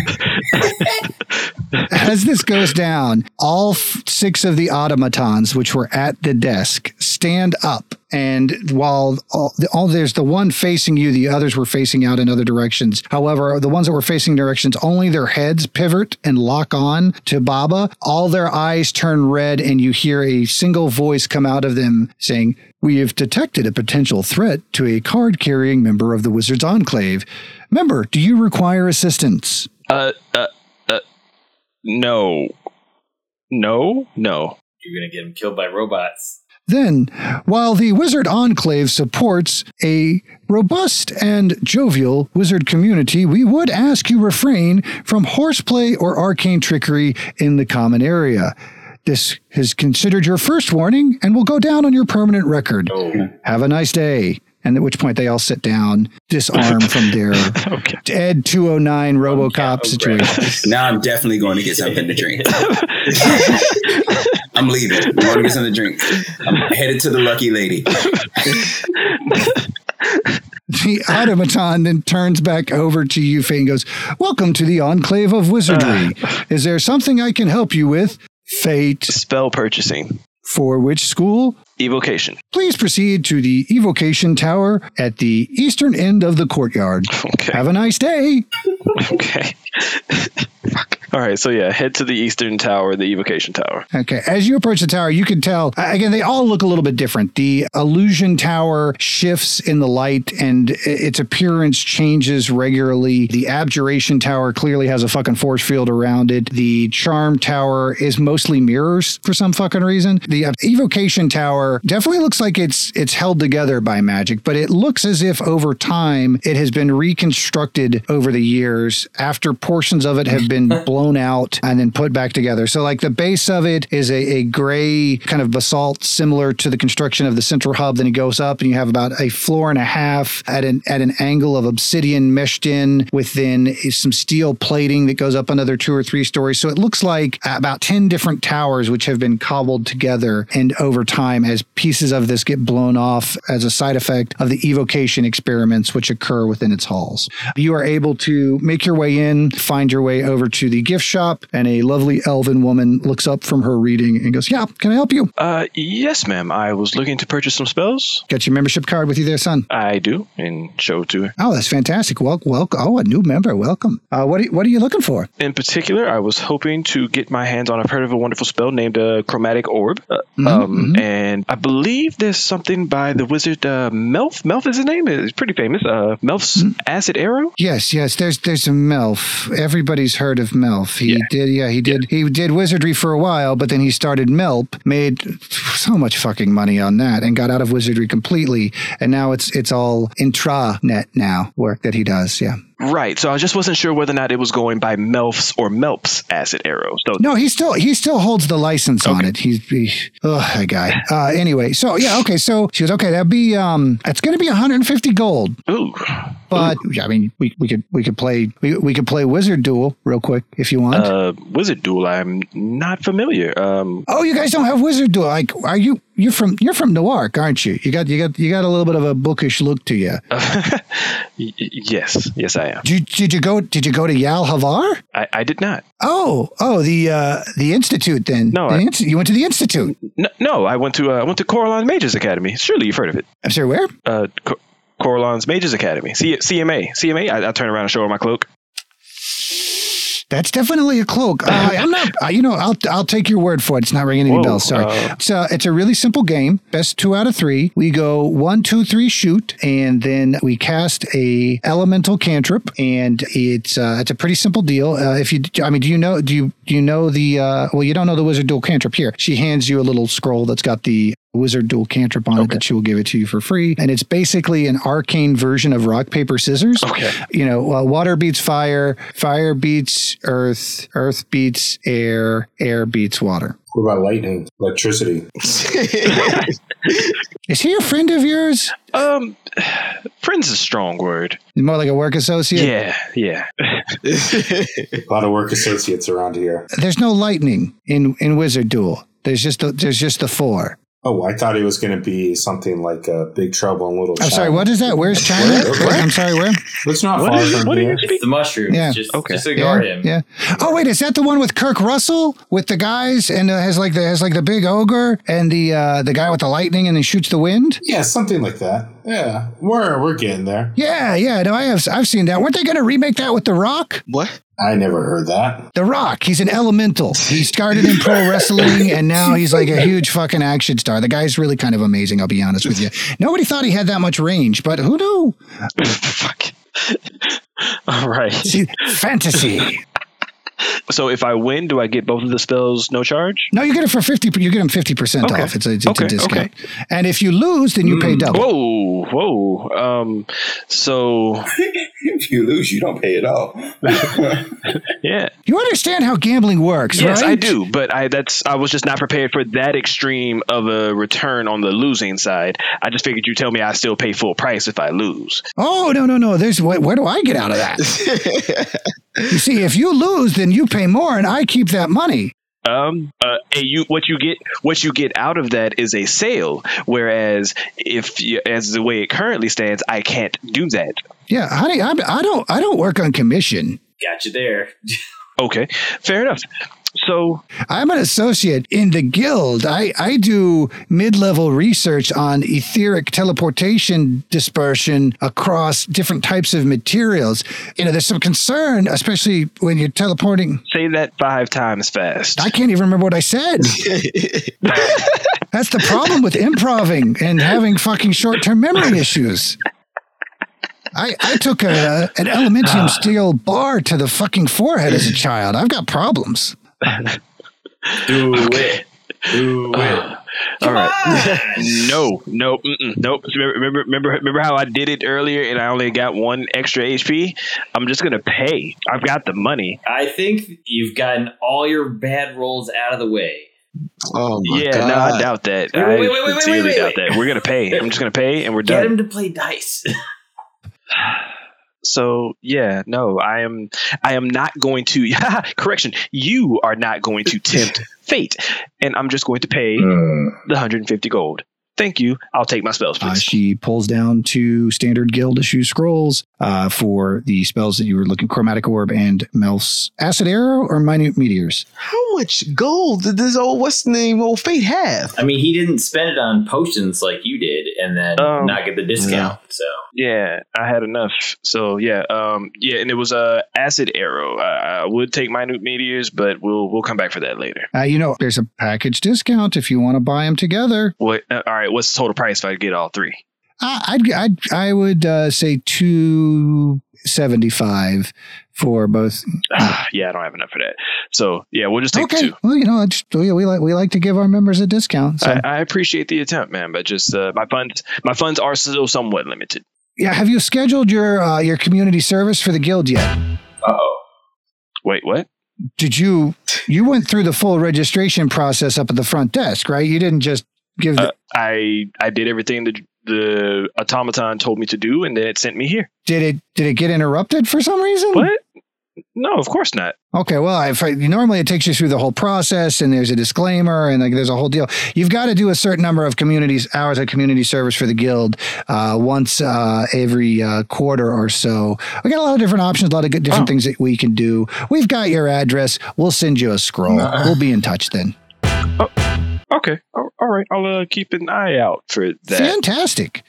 As this goes down, all f- six of the automatons, which were at the desk, stand up. And while all, the, all there's the one facing you, the others were facing out in other directions. However, the ones that were facing directions, only their heads pivot and lock on to Baba. All their eyes turn red, and you hear a single voice come out of them saying, We have detected a potential threat to a card carrying member of the Wizards Enclave. Member, do you require assistance? Uh, uh, uh, no, no, no. You're gonna get him killed by robots. Then, while the Wizard Enclave supports a robust and jovial wizard community, we would ask you refrain from horseplay or arcane trickery in the common area. This is considered your first warning and will go down on your permanent record. Oh. Have a nice day. And at which point they all sit down, disarm from their [laughs] Okay. Ed 209 Robocop situation. Now I'm definitely going to get something to drink. [laughs] I'm leaving. I'm going to get something to drink. I'm headed to the lucky lady. The automaton then turns back over to you, Fate, and goes, Welcome to the Enclave of Wizardry. Uh. Is there something I can help you with? Fate. Spell purchasing. For which school? Evocation. Please proceed to the evocation tower at the eastern end of the courtyard. [laughs] Okay. Have a nice day. [laughs] Okay. Fuck. [laughs] All right. So yeah, head to the eastern tower, the evocation tower. Okay. As you approach the tower, you can tell, again, they all look a little bit different. The illusion tower shifts in the light and its appearance changes regularly. The abjuration tower clearly has a fucking force field around it. The charm tower is mostly mirrors for some fucking reason. The uh, evocation tower definitely looks like it's it's held together by magic, but it looks as if over time it has been reconstructed over the years after portions of it have been [laughs] blown out and then put back together. So like the base of it is a, a gray kind of basalt similar to the construction of the central hub. Then it goes up and you have about a floor and a half at an at an angle of obsidian meshed in within some steel plating that goes up another two or three stories. So it looks like about 10 different towers which have been cobbled together and over time as pieces of this get blown off as a side effect of the evocation experiments which occur within its halls. You are able to make your way in, find your way over to the gift shop, and a lovely elven woman looks up from her reading and goes, Yeah, can I help you? Uh, yes, ma'am. I was looking to purchase some spells. Got your membership card with you there, son? I do, and show it to her. Oh, that's fantastic. Well, welcome. Oh, a new member. Welcome. Uh, what, are, what are you looking for? In particular, I was hoping to get my hands on. I've heard of a wonderful spell named uh, Chromatic Orb, uh, Mhm, um, mhm. and I believe there's something by the wizard uh, Melf. Melf is his name. It's pretty famous. Uh, Melf's Acid Arrow. Yes, yes. There's there's a Melf. Everybody's heard of Melf. He Yeah. did. Yeah, he did. He did wizardry for a while, but then he started Melp. Made so much fucking money on that, and got out of wizardry completely. And now it's it's all intranet now work that he does. Yeah. Right. So I just wasn't sure whether or not it was going by Melf's or Melp's Acid Arrow. So No, he still he still holds the license on it. He's he, oh that guy. Uh, anyway, so yeah, okay. So she goes, okay, that'd be um, it's gonna be 150 gold. ooh, But I mean, we, we could we could play we, we could play wizard duel real quick if you want. uh, Wizard Duel. I'm not familiar. Um, Oh, you guys don't have wizard duel. Like, are you? You're from you're from Newark, aren't you? You got you got you got a little bit of a bookish look to you. [laughs] yes, yes, I am. Did you, did you go did you go to Yal Havar? I, I did not. Oh, oh, the uh, the institute then. No, The I- insti- you went to the institute. No, no I went to uh, I went to Coralon's Mages Academy. Surely you've heard of it. I'm sorry, where? Uh, Co- Coralon's Mages Academy. C- CMA. CMA. I, I turn around and show her my cloak. That's definitely a cloak. Uh, [laughs] I'm not. Uh, you know, I'll I'll take your word for it. It's not ringing any Whoa, bells. Sorry. uh, it's a it's a really simple game. Best two out of three. We go one, two, three, shoot, and then we cast a elemental cantrip, and it's uh, it's a pretty simple deal. Uh, if you, I mean, do you know? Do you you know the? Uh, well, you don't know the wizard duel cantrip. Here, she hands you a little scroll that's got the wizard duel cantrip on it that she will give it to you for free, and it's basically an arcane version of rock paper scissors Okay. you know, uh, water beats fire, fire beats earth, earth beats air, air beats water. What about lightning, electricity? [laughs] Is he a friend of yours? Um, friend's a strong word. More like a work associate? Yeah, yeah. A lot of work associates around here. There's no lightning in, in Wizard Duel. There's just the, there's just the four. Oh, I thought it was going to be something like uh, Big Trouble in Little I'm China. sorry, what is that? Where's China? Where? Where? I'm sorry, where? It's not What far is- from what are here. you It's the mushrooms. Yeah. Just, Okay. just ignore yeah, him. yeah. Oh wait, is that the one with Kurt Russell with the guys and uh, has like the has like the big ogre and the uh, the guy with the lightning and he shoots the wind? Yeah, something like that. Yeah, we're we're getting there. Yeah, yeah. No, I have I've seen that. Weren't they going to remake that with The Rock? what? I never heard that. The Rock, he's an elemental. He started in pro wrestling and now he's like a huge fucking action star. The guy's really kind of amazing, I'll be honest with you. Nobody thought he had that much range, but who knew? [laughs] Fuck. [laughs] All right. See, fantasy. So if I win, do I get both of the spells no charge? No, you get it for 50 you get them 50% Okay. off. It's a, it's Okay, a discount. okay. And if you lose, then you pay double. Whoa, whoa. Um, so [laughs] if you lose, you don't pay at all. [laughs] yeah. You understand how gambling works, Yes, right? I do, but I that's I was just not prepared for that extreme of a return on the losing side. I just figured you tell me I still pay full price if I lose. Oh, no, no, no. There's where, where do I get out of that? [laughs] you see, if you lose, then you pay more and I keep that money. Um, uh, and you what you get what you get out of that is a sale. Whereas if you, as the way it currently stands, I can't do that. Yeah, honey, I, I don't I don't work on commission. Got you there. [laughs] Okay, fair enough. So I'm an associate in the guild. I, I do mid level research on etheric teleportation dispersion across different types of materials. You know, there's some concern, especially when you're teleporting. say that five times fast. I can't even remember what I said. [laughs] That's the problem with improving and having fucking short term memory issues. I, I took a, an Elementium ah. steel bar to the fucking forehead as a child. I've got problems. Do [laughs] it. Do ah. it. All right. [laughs] no, no, nope. Remember, remember, remember, remember how I did it earlier, and I only got one extra HP. I'm just gonna pay. I've got the money. I think you've gotten all your bad rolls out of the way. Oh my yeah, god! no, I doubt that. Wait, I wait, wait, wait, wait, sincerely wait, doubt that. We're gonna pay. I'm just gonna pay, and we're done. Get done. him to play dice. [laughs] So yeah, no, I am. I am not going to. [laughs] correction. You are not going to tempt [laughs] fate, and I'm just going to pay Uh, the 150 gold. Thank you. I'll take my spells, Uh, she pulls down two standard guild issue scrolls uh, for the spells that you were looking chromatic orb and Melf's acid arrow or minute meteors. How much gold did this old what's the name old fate have? I mean, he didn't spend it on potions like you did, and then Um, not get the discount. So Yeah, I had enough. So yeah, um, yeah, and it was a acid arrow. I, I would take minute meteors, but we'll we'll come back for that later. Uh, you know, there's a package discount if you want to buy them together. What? Uh, all right, what's the total price if I get all three? Uh, I'd, I'd I would uh, say two seventy five for both. [sighs] yeah, I don't have enough for that. So yeah, we'll just take okay, two. well you know I just, we, we like we like to give our members a discount. So I, I appreciate the attempt, man, but just uh, my funds my funds are still somewhat limited. yeah, have you scheduled your uh, your community service for the guild yet? uh oh. Wait, what? Did you you went through the full registration process up at the front desk, right? You didn't just give the, Uh, I I did everything that the automaton told me to do, and then it sent me here. did it did it get interrupted for some reason? What? No, of course not. Okay, well, if I, normally it takes you through the whole process, and there's a disclaimer, and like there's a whole deal. You've got to do a certain number of communities hours of community service for the guild uh, once uh, every uh, quarter or so. We got a lot of different options, a lot of good different Oh. things that we can do. We've got your address. We'll send you a scroll. We'll be in touch then. Okay, all right. I'll uh, keep an eye out for that. Fantastic.